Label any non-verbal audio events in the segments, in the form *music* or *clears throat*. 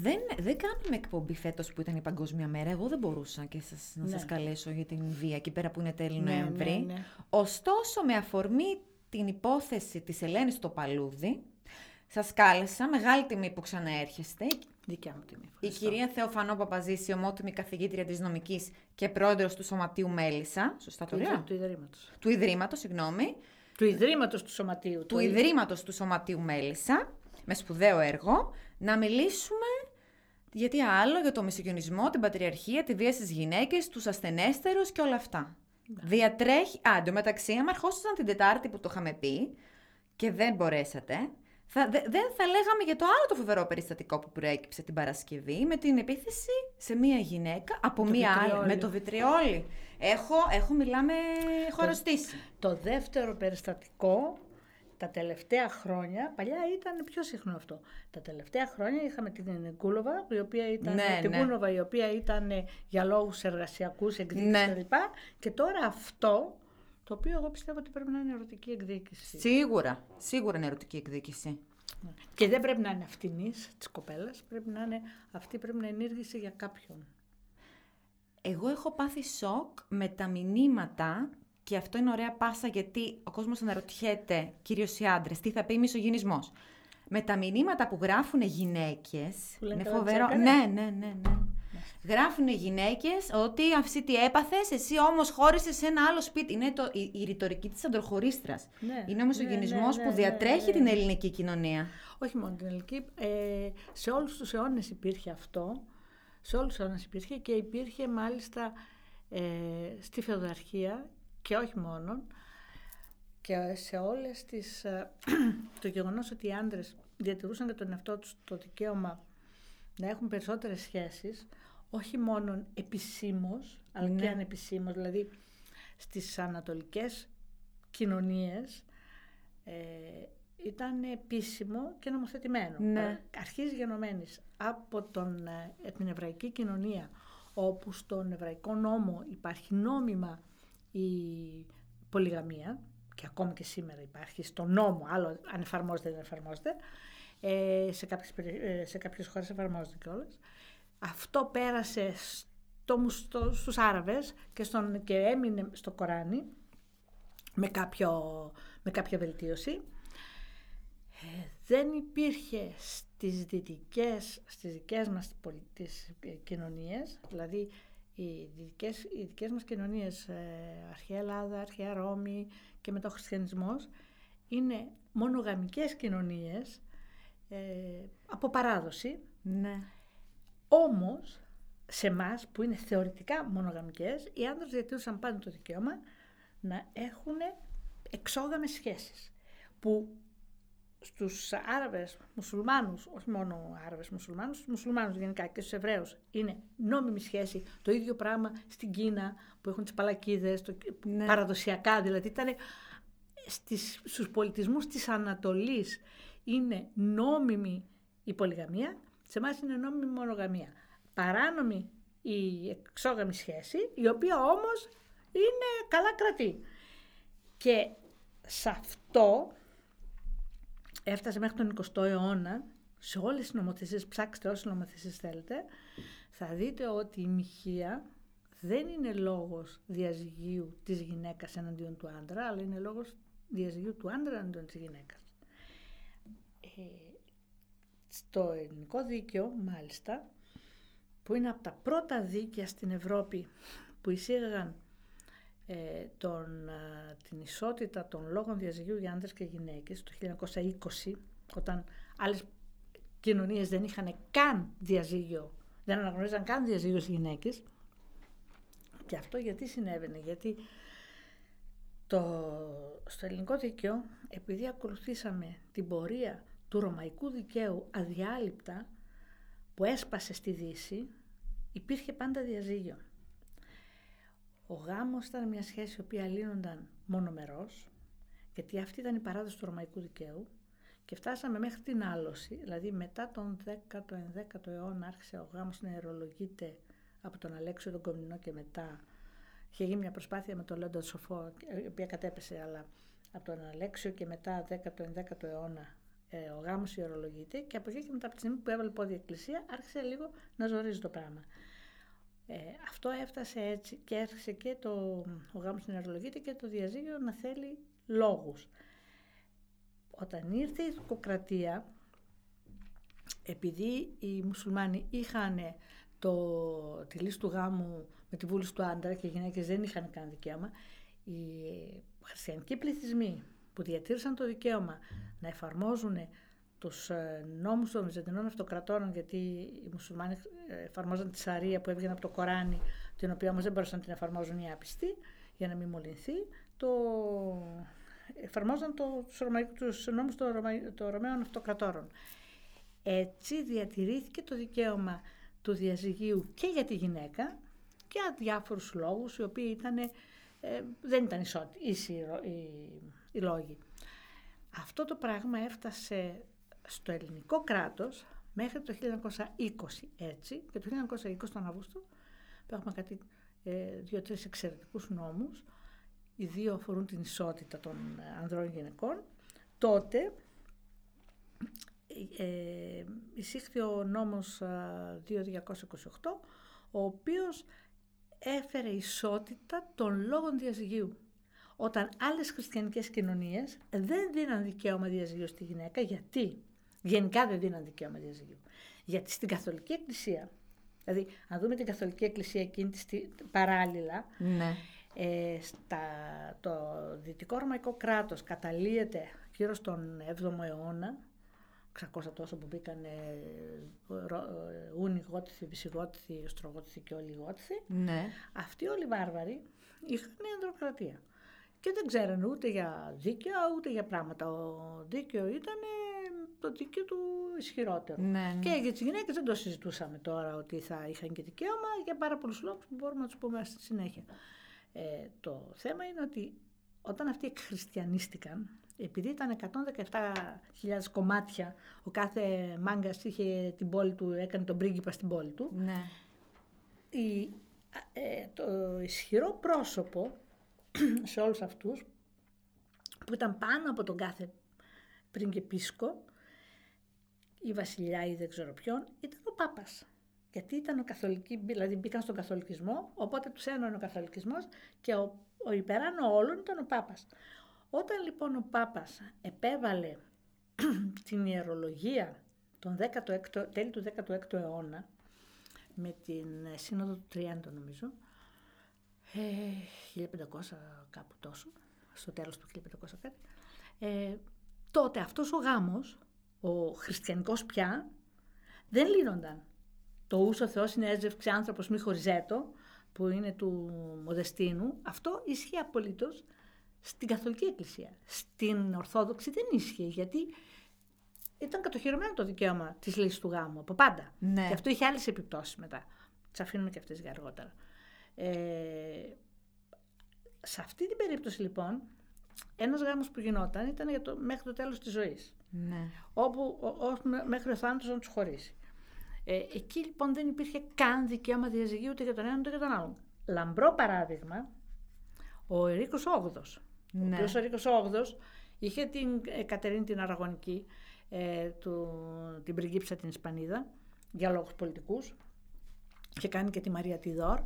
Δεν, δεν κάνουμε εκπομπή φέτος που ήταν η Παγκόσμια Μέρα. Εγώ δεν μπορούσα και σας, να Ναι. σας καλέσω για την βία εκεί πέρα που είναι τέλη Ναι, Νοέμβρη. ναι, ναι. Ωστόσο, με αφορμή την υπόθεση της Ελένης στο Παλούδι, σας κάλεσα, μεγάλη τιμή που ξαναέρχεστε. Δικιά μου τιμή. Η Ευχαριστώ. κυρία Θεοφανό Παπαζήση, ομότιμη καθηγήτρια της νομικής και πρόεδρος του Σωματείου Μέλισσα. Σωστά το του, λέω; Ιδρύ- του Ιδρύματος. Του Ιδρύματος, συγγνώμη. Του Ιδρύματος του Σωματείου. του Ιδρύματος του Σωματείου Μέλισσα, με σπουδαίο έργο, να μιλήσουμε γιατί άλλο για το μισογενισμό, την πατριαρχία, τη βία στις γυναίκες, τους ασθενέστερους και όλα αυτά. Διατρέχει... Α, εντωμεταξύ, άμα ερχόσασταν την Τετάρτη που το είχαμε πει και δεν μπορέσατε, θα, δε- δεν θα λέγαμε για το άλλο το φοβερό περιστατικό που προέκυψε την Παρασκευή με την επίθεση σε μία γυναίκα από το μία άλλη. βιτριόλι. Με το βιτριόλι. Έχω, έχω μιλάμε, έχω αρρωστήσει. Το δεύτερο περιστατικό τα τελευταία χρόνια, παλιά ήταν πιο συχνό αυτό. Τα τελευταία χρόνια είχαμε την Κούλοβα, η οποία ήταν, Ναι, την ναι. Κούνοβα, η οποία ήταν ε, για λόγους εργασιακούς, εκδίκησης Ναι. κλπ. Και τώρα αυτό, το οποίο εγώ πιστεύω ότι πρέπει να είναι ερωτική εκδίκηση. Σίγουρα, σίγουρα είναι ερωτική εκδίκηση. Και δεν πρέπει να είναι αυτήν της κοπέλας, πρέπει να είναι, αυτή πρέπει να είναι ενήργηση για κάποιον. Εγώ έχω πάθει σοκ με τα μηνύματα και αυτό είναι ωραία πάσα γιατί ο κόσμος αναρωτιέται, κυρίως οι άντρες, τι θα πει μισογυνισμός. Με τα μηνύματα που γράφουν γυναίκες, Που λένε είναι καλά φοβερό. τις Ναι, έκανε. ναι, ναι, ναι. Γράφουν γυναίκες ότι αυτή τι έπαθες, εσύ όμως χώρισες σε ένα άλλο σπίτι. Είναι το, η, η ρητορική της αντροχωρίστρας. Ναι, είναι ο μισογυνισμός ναι, που ναι, διατρέχει ναι, την ναι. ελληνική κοινωνία. Όχι μόνο την ελληνική, ε, σε όλους τους αιώνες υπήρχε αυτό, σε όλους τους αιώνες υπήρχε και υπήρχε μάλιστα ε, στη φεουδαρχία και όχι μόνο και σε όλες τις... ε, *clears throat* το γεγονός ότι οι άντρες διατηρούσαν για τον εαυτό τους το δικαίωμα να έχουν περισσότερες σχέσεις, όχι μόνο επισήμως, αλλά Ναι. και ανεπισήμως, δηλαδή στις ανατολικές κοινωνίες ε, ήταν επίσημο και νομοθετημένο. Ναι. Ε, Αρχής γενομένης από τον, ε, την εβραϊκή κοινωνία, όπου στον εβραϊκό νόμο υπάρχει νόμιμα η πολυγαμία, και ακόμη και σήμερα υπάρχει στο νόμο, άλλο αν εφαρμόζεται δεν εφαρμόζεται, ε, σε, κάποιες, περι- ε, σε κάποιες χώρες εφαρμόζεται κιόλας. Αυτό πέρασε στο, μους- στο, στους Άραβες και, στον, και έμεινε στο Κοράνι με, κάποιο, με κάποια βελτίωση. Ε, δεν υπήρχε στις δυτικές, στις δικές μας πολι- τις, ε, κοινωνίες, δηλαδή οι δυτικές, οι δικές μας κοινωνίες, ε, αρχαία Ελλάδα, αρχαία Ρώμη και μετά ο χριστιανισμός, είναι μονογαμικές κοινωνίες ε, από παράδοση, Ναι. όμως, σε εμά που είναι θεωρητικά μονογαμικές, οι άντρες διατηρούσαν πάντα το δικαίωμα να έχουν εξόδαμες σχέσεις. Που στους Άραβες μουσουλμάνους, όχι μόνο Άραβες μουσουλμάνους, στους μουσουλμάνους γενικά και στους Εβραίους είναι νόμιμη σχέση. Το ίδιο πράγμα στην Κίνα που έχουν τις παλακίδες, το, Ναι. παραδοσιακά δηλαδή. Ήταν στις, στους πολιτισμούς της Ανατολής είναι νόμιμη η πολυγαμία, σε εμάς είναι νόμιμη η μονογαμία. Παράνομη η εξόγαμη σχέση, η οποία όμως είναι καλά κρατή. Και σε αυτό έφτασε μέχρι τον 20ο αιώνα, σε όλες τις νομοθεσίες, ψάξτε όσες νομοθεσίες θέλετε, θα δείτε ότι η μοιχεία δεν είναι λόγος διαζυγίου της γυναίκας εναντίον του άντρα, αλλά είναι λόγος διαζυγίου του άντρα εναντίον της γυναίκας. Ε, στο ελληνικό δίκαιο, μάλιστα, που είναι από τα πρώτα δίκαια στην Ευρώπη που εισήγαγαν ε, τον, α, την ισότητα των λόγων διαζυγίου για άντρες και γυναίκες το 1920, όταν άλλες κοινωνίες δεν είχαν καν διαζύγιο, δεν αναγνωρίζαν καν διαζύγιο στις γυναίκες. Και αυτό γιατί συνέβαινε, γιατί το, στο ελληνικό δίκαιο, επειδή ακολουθήσαμε την πορεία του ρωμαϊκού δικαίου αδιάλειπτα, που έσπασε στη Δύση, υπήρχε πάντα διαζύγιο. Ο γάμος ήταν μια σχέση η οποία λύνονταν μονομερός, γιατί αυτή ήταν η παράδοση του ρωμαϊκού δικαίου και φτάσαμε μέχρι την άλωση, δηλαδή μετά τον 10ο-11ο αιώνα άρχισε ο γάμος να αερολογείται από τον Αλέξιο τον Κομνηνό και μετά. Είχε γίνει μια προσπάθεια με τον Λέοντα Σοφό, η οποία κατέπεσε, αλλά από τον Αλέξιο και μετά 10ο-11ο αιώνα ε, ο γάμος ιερολογείται και από εκεί και μετά από τη στιγμή που έβαλε πόδι η Εκκλησία άρχισε λίγο να ζορίζει το πράγμα. Ε, αυτό έφτασε έτσι και άρχισε και το, ο γάμος να ιερολογείται και το διαζύγιο να θέλει λόγους. Όταν ήρθε η δικοκρατία, επειδή οι μουσουλμάνοι είχαν το, τη λύση του γάμου με τη βούληση του άντρα και οι γυναίκες δεν είχαν καν δικαίωμα, οι χριστιανικοί πληθυσμοί που διατήρησαν το δικαίωμα να εφαρμόζουν τους ε, νόμους των Βυζαντινών Αυτοκρατόρων, γιατί οι μουσουλμάνοι ε, εφαρμόζαν τη Σαρία που έβγαινε από το Κοράνι, την οποία όμως δεν μπορούσαν να την εφαρμόζουν οι άπιστοι, για να μην μολυνθεί, το... εφαρμόζαν το, τους, τους νόμους των, των Ρωμαίων Αυτοκρατόρων. Έτσι διατηρήθηκε το δικαίωμα του διαζυγίου και για τη γυναίκα και για διάφορους λόγους, οι οποίοι ήταν, ε, δεν ήταν ίσοι οι, οι λόγοι. Αυτό το πράγμα έφτασε στο ελληνικό κράτος μέχρι το 1920 έτσι και το 1920 τον Αύγουστο που έχουμε κάτι ε, δύο-τρεις εξαιρετικούς νόμους οι δύο αφορούν την ισότητα των ανδρών γυναικών τότε ε, εισήχθη ο νόμος 2228 ο οποίος έφερε ισότητα των λόγων διαζυγίου όταν άλλες χριστιανικές κοινωνίες δεν δίναν δικαίωμα διαζυγίου στη γυναίκα. Γιατί; Γενικά δεν δίναν δικαίωμα διαζυγίου. Γιατί στην Καθολική Εκκλησία, δηλαδή αν δούμε την Καθολική Εκκλησία εκείνη τη παράλληλα, ναι. ε, στα, το Δυτικό Ρωμαϊκό κράτος καταλύεται γύρω στον 7ο αιώνα, 600 τόσο που μπήκαν ε, ε, Ούνοι, Γότηθοι, Βυσιγότηθοι, Οστρογότηθοι και όλοι οι Γότηθοι. Ναι. Αυτοί όλοι οι βάρβαροι είχαν ανδροκρατία και δεν ξέρανε ούτε για δίκαια ούτε για πράγματα. Ο δίκαιο ήταν το δίκαιο του ισχυρότερο. Ναι, ναι. Και για τις γυναίκες δεν το συζητούσαμε τώρα ότι θα είχαν και δικαίωμα για πάρα πολλούς λόγους που μπορούμε να τους πούμε στη συνέχεια. Ε, το θέμα είναι ότι όταν αυτοί εκχριστιανίστηκαν, επειδή ήταν 117.000 κομμάτια, ο κάθε μάγκας είχε την πόλη του, έκανε τον πρίγκιπα στην πόλη του. Ναι. Η, ε, το ισχυρό πρόσωπο σε όλους αυτούς που ήταν πάνω από τον κάθε πριν και πίσκο η βασιλιά ή δεν ξέρω ποιον, ήταν ο Πάπας. Γιατί ήταν ο καθολική, δηλαδή μπήκαν στον καθολικισμό, οπότε τους ένωνε ο καθολικισμός και ο, ο υπεράνω όλων ήταν ο Πάπας. Όταν λοιπόν ο Πάπας επέβαλε *clears throat* την ιερολογία τον 16ο, τέλη του 16ου αιώνα, με την Σύνοδο του Τριάντο νομίζω, 1500 κάπου τόσο, στο τέλος του 1500 κάτι, ε, τότε αυτός ο γάμος, ο χριστιανικός πια, δεν λύνονταν. Το ούσο Θεός είναι έζευξη άνθρωπος μη χωριζέτο, που είναι του Μοδεστίνου, αυτό ισχύει απολύτως στην Καθολική Εκκλησία. Στην Ορθόδοξη δεν ίσχυε, γιατί ήταν κατοχυρωμένο το δικαίωμα της λύσης του γάμου από πάντα. Ναι. Και αυτό είχε άλλες επιπτώσεις μετά. Τις αφήνουμε και αυτές για αργότερα. Ε, σε αυτή την περίπτωση λοιπόν, ένας γάμος που γινόταν ήταν για το, μέχρι το τέλος της ζωής. Ναι. Όπου ο, μέχρι ο θάνατος να τους χωρίσει. Ε, εκεί λοιπόν δεν υπήρχε καν δικαίωμα διαζυγίου ούτε για τον έναν ούτε για τον άλλον. Λαμπρό παράδειγμα, ο Ερίκος Όγδος. Ναι. Ο οποίος ο Ερίκος Όγδος είχε την ε, Κατερίνη την Αραγωνική, ε, του, την πριγκίψα την Ισπανίδα, για λόγους πολιτικούς. Είχε κάνει και τη Μαρία Τιδόρ.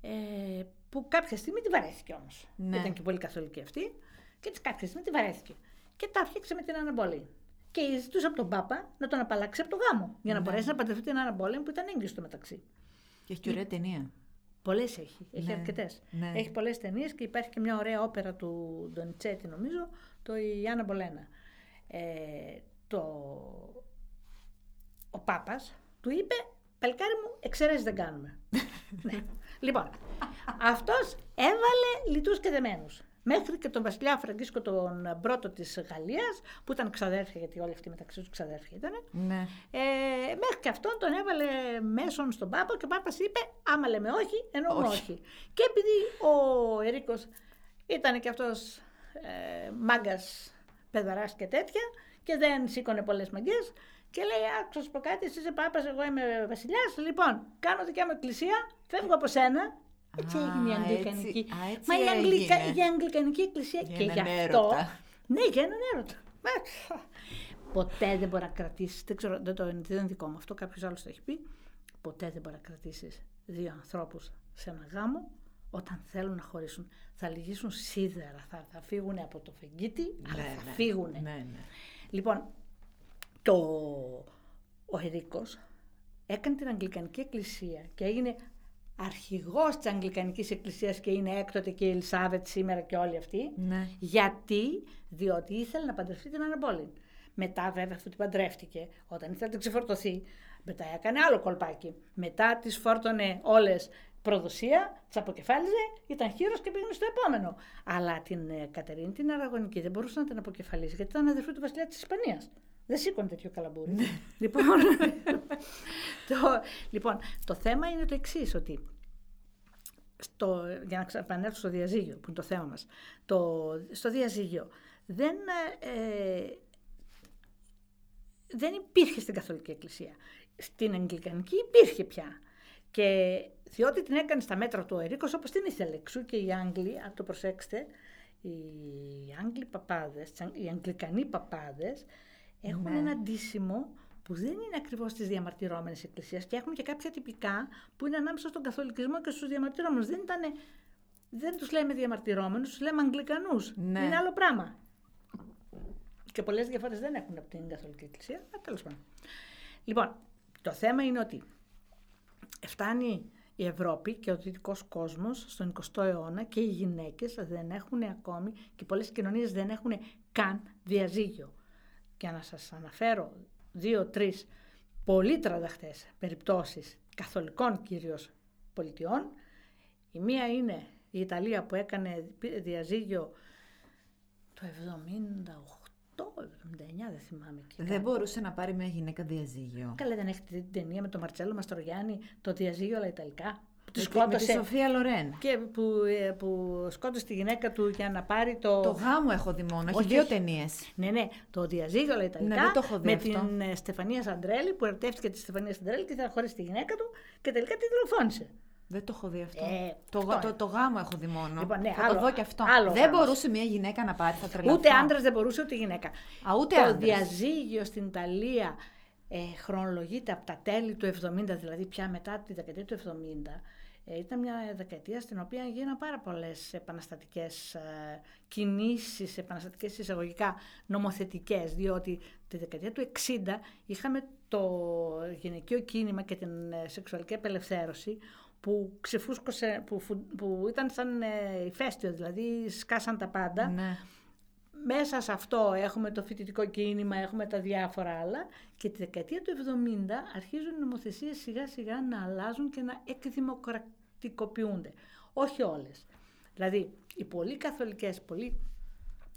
Ε, που κάποια στιγμή τη βαρέθηκε όμως. Ναι. Ήταν και πολύ καθολική αυτή. Και της κάποια στιγμή τη βαρέθηκε. Και τα έφτιαξε με την αναμπολή. Και ζητούσε από τον Πάπα να τον απαλλάξει από το γάμο. Για να ναι. μπορέσει να παντρευτεί την αναμπολή που ήταν έγκυος στο μεταξύ. Και έχει και ωραία ταινία. Πολλές έχει. Έχει ναι. αρκετές. Ναι. Έχει πολλές ταινίες και υπάρχει και μια ωραία όπερα του Ντονιτσέτη, νομίζω, το Η Άννα Μπολένα. Ε, το... ο Πάπας του είπε, παλικάρι μου, εξαιρέσεις δεν κάνουμε. *laughs* ναι. Λοιπόν, αυτός έβαλε λιτούς και δεμένους. Μέχρι και τον βασιλιά Φραγκίσκο τον πρώτο της Γαλλίας, που ήταν ξαδέρφια, γιατί όλοι αυτοί μεταξύ τους ξαδέρφια ήταν. Ναι. Ε, μέχρι και αυτόν τον έβαλε μέσον στον Πάπα και ο Πάπας είπε άμα λέμε όχι, εννοούμε όχι. Όχι. Και επειδή ο Ερίκος ήταν και αυτός ε, μάγκας παιδαράς και τέτοια και δεν σήκωνε πολλές μαγκές και λέει, άκουσα να σου πω κάτι, εσύ είσαι Πάπας, εγώ είμαι βασιλιάς, λοιπόν, κάνω δικιά μου εκκλησία, φεύγω από σένα. Έτσι Α, έγινε η έτσι- Αγγλικανική. α, έτσι Μα η, Αγγλικα, έγινε. η Αγγλικανική εκκλησία Για και έναν γι' αυτό... έρωτα. Ναι, για έναν έρωτα. Μα, Ποτέ δεν μπορεί να κρατήσει. Δεν ξέρω, δεν, το, δεν είναι δικό μου αυτό, κάποιος άλλος το έχει πει. Ποτέ δεν μπορεί να κρατήσεις δύο ανθρώπους σε ένα γάμο όταν θέλουν να χωρίσουν. Θα λυγίσουν σίδερα, θα, θα φύγουν από το φεγγίτι, αλλά Ναι, θα ναι. φύγουν. Ναι, ναι. Λοιπόν, το, ο Ερίκος έκανε την Αγγλικανική Εκκλησία και έγινε αρχηγός της Αγγλικανικής Εκκλησίας και είναι έκτοτε και η Ελισάβετ σήμερα και όλοι αυτοί. Ναι. Γιατί, διότι ήθελε να παντρευτεί την Αναμπόλην. Μετά βέβαια αυτό την παντρεύτηκε, όταν ήθελε να την ξεφορτωθεί. Μετά έκανε άλλο κολπάκι. Μετά τις φόρτωνε όλες προδοσία, τις αποκεφάλιζε, ήταν χείρος και πήγαινε στο επόμενο. Αλλά την ε, Κατερίνη την Αραγωνική δεν μπορούσε να την αποκεφαλίσει γιατί ήταν αδερφή του βασιλιά της Ισπανίας. Δεν σήκωνε τέτοιο καλαμπούρι. *laughs* λοιπόν, το, λοιπόν, το θέμα είναι το εξής, ότι στο, για να ξα- επανέλθω στο διαζύγιο, που είναι το θέμα μας, το, στο διαζύγιο δεν, ε, δεν υπήρχε στην Καθολική Εκκλησία. Στην Αγγλικανική υπήρχε πια. Και διότι την έκανε στα μέτρα του ο Ερίκος όπως την ήθελε εξού και οι Άγγλοι, αν το προσέξετε, οι Άγγλοι παπάδες, οι Αγγλικανοί παπάδες έχουν Ναι. ένα αντίσημο που δεν είναι ακριβώς τη διαμαρτυρόμενη εκκλησία και έχουν και κάποια τυπικά που είναι ανάμεσα στον καθολικισμό και στους διαμαρτυρόμενους. Δεν, ήτανε, δεν τους λέμε διαμαρτυρόμενου, τους λέμε Αγγλικανούς. Ναι. Είναι άλλο πράγμα. Και πολλές διαφορές δεν έχουν από την καθολική εκκλησία. Αλλά τέλος πάντων. Λοιπόν, το θέμα είναι ότι φτάνει η Ευρώπη και ο δυτικός κόσμος στον 20ο αιώνα και οι γυναίκες δεν έχουν ακόμη και πολλές κοινωνίες δεν έχουν καν διαζύγιο. Και να σας αναφέρω δύο-τρεις πολύ τρανταχτές περιπτώσεις καθολικών κυρίως πολιτιών. Η μία είναι η Ιταλία που έκανε διαζύγιο το 78, 79 δεν θυμάμαι. εκεί Δεν κάπου. μπορούσε να πάρει μια γυναίκα διαζύγιο. Καλά δεν έχετε δει την ταινία με τον Μαρτσέλο Μαστρογιάννη, το διαζύγιο αλλά Ιταλικά. Που τη Με τη- Με τη σκότωσε Σοφία Λορέν. και που, ε, που σκότωσε τη γυναίκα του για να πάρει το... Το γάμο έχω δει μόνο. Έχει Όχι, δύο όχι. ταινίες. Ναι, ναι, το διαζύγιο αλλά Ιταλικά Ναι, δεν το έχω δει με αυτό. την ε, Στεφανία Σαντρέλη που ερωτεύτηκε τη Στεφανία Σαντρέλη και ήθελε να χωρίσει τη γυναίκα του και τελικά τη δολοφόνησε. Δεν το έχω δει αυτό. Ε, το, αυτό γα- είναι. το, το γάμο έχω δει μόνο. Λοιπόν, ναι, θα άλλο- το δω και αυτό. άλλο δεν γάμος. μπορούσε μια γυναίκα να πάρει, θα τρελαθώ. Ούτε άντρας δεν μπορούσε, ούτε γυναίκα. Α, ούτε το άντρας. διαζύγιο στην Ιταλία ε, χρονολογείται από τα τέλη του 70, δηλαδή πια μετά τη δεκαετία του 70. Ε, ήταν μια δεκαετία στην οποία γίνανε πάρα πολλές επαναστατικές ε, κινήσεις, επαναστατικές εισαγωγικά νομοθετικές, διότι τη δεκαετία του 60 είχαμε το γυναικείο κίνημα και την ε, σεξουαλική απελευθέρωση που ξεφούσκωσε, που, φου- που ήταν σαν ε, ηφαίστειο, δηλαδή σκάσαν τα πάντα. Ναι. Μέσα σε αυτό έχουμε το φοιτητικό κίνημα, έχουμε τα διάφορα άλλα και τη δεκαετία του 70 αρχίζουν οι νομοθεσίες σιγά σιγά να αλλάζουν και να εκδημοκρατικοποιούνται. Όχι όλες. Δηλαδή, οι πολύ καθολικές, πολύ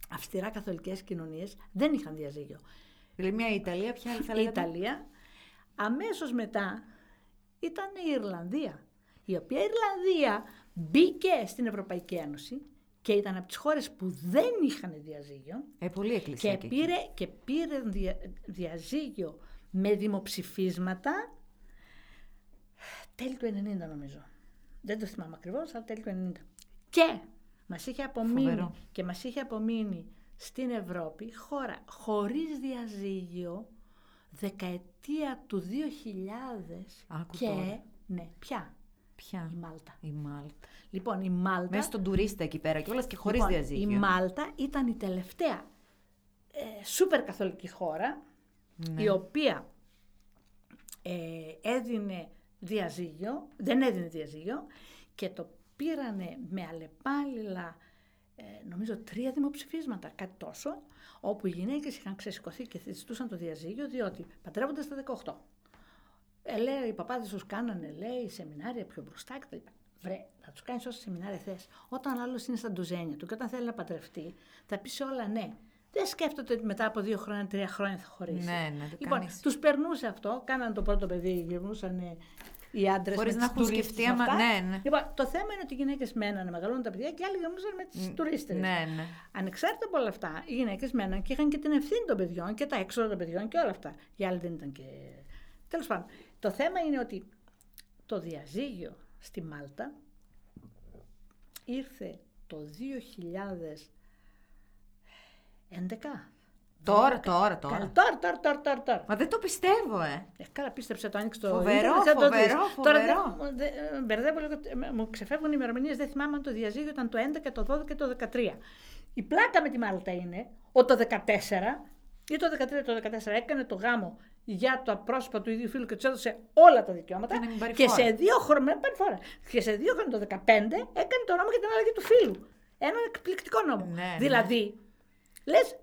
αυστηρά καθολικές κοινωνίες δεν είχαν διαζύγιο. Δηλαδή μια Ιταλία, ποια άλλη θα Η λέγατε; Ιταλία αμέσως μετά ήταν η Ιρλανδία, η οποία η Ιρλανδία μπήκε στην Ευρωπαϊκή Ένωση και ήταν από τις χώρες που δεν είχαν διαζύγιο Ε, πολύ και εκκλησιακή. πήρε, και πήρε δια, διαζύγιο με δημοψηφίσματα τέλη του 90 νομίζω. Δεν το θυμάμαι ακριβώς, αλλά τέλη του 90. Και μας είχε απομείνει, Φοβερό. και μας είχε απομείνει στην Ευρώπη χώρα χωρίς διαζύγιο δεκαετία του 2000 Άκου και τώρα. ναι, ποια, Ποια. η Μάλτα. Η Μάλτα. Λοιπόν, η Μάλτα Μέσα στον τουρίστα εκεί πέρα κιόλας και χωρίς Λοιπόν, διαζύγιο. Η Μάλτα ήταν η τελευταία ε, σούπερ καθολική χώρα Ναι. η οποία ε, έδινε διαζύγιο, δεν έδινε διαζύγιο και το πήρανε με αλλεπάλληλα ε, νομίζω τρία δημοψηφίσματα, κάτι τόσο, όπου οι γυναίκες είχαν ξεσηκωθεί και ζητούσαν το διαζύγιο διότι παντρεύονται στα 18. Ε, λέει, οι παπάδες τους κάνανε, λέει, σεμινάρια πιο μπροστά κτλ. Βρε, να τους κάνεις όσα σεμινάρια θες. Όταν άλλος είναι στα ντουζένια του και όταν θέλει να παντρευτεί, θα πεις σε όλα ναι. Δεν σκέφτονται ότι μετά από δύο χρόνια, τρία χρόνια θα χωρίσει. Ναι, ναι, το Λοιπόν, κάνεις. τους περνούσε αυτό, κάναν το πρώτο παιδί, γυρνούσαν οι άντρες. Χωρίς να έχουν σκεφτεί άμα- ναι, ναι. Λοιπόν, το θέμα είναι ότι οι γυναίκες μένανε, μεγαλώνουν τα παιδιά και άλλοι γυρνούσαν με τις τουρίστες. Ναι, ναι. Ανεξάρτητα από όλα αυτά, οι γυναίκες μέναν και είχαν και την ευθύνη των παιδιών και τα έξοδα των παιδιών και όλα αυτά. Οι άλλοι δεν ήταν και. Τέλος πάντων, το θέμα είναι ότι το διαζύγιο στη Μάλτα ήρθε το 2011. Τώρα, τώρα, τώρα. Καλά, Τώρα, τώρα, τώρα, τώρα, τώρα. Μα δεν το πιστεύω, ε. Ε, καλά, πίστεψε το άνοιξε το. Φοβερό, ίντερνετ, θα το φοβερό, δεις. Τώρα φοβερό. δεν- δεν- ε, μπερδεύω λίγο. ε, Μου ξεφεύγουν οι ημερομηνίες. Δεν θυμάμαι αν το διαζύγιο ήταν το 11, το 12 και το 13. Η πλάκα με τη Μάλτα είναι ότι το 14 ή το 13 ή το 14 έκανε το γάμο για τα πρόσωπα του ίδιου φίλου και τους έδωσε όλα τα δικαιώματα. Και να μην πάρει Και φόρα. σε δύο χρόνια, πάρει φόρα. Και σε δύο χρόνια το 15 έκανε το νόμο για την αλλαγή του φίλου. Έναν εκπληκτικό νόμο. Ναι, ναι. δηλαδή, λες,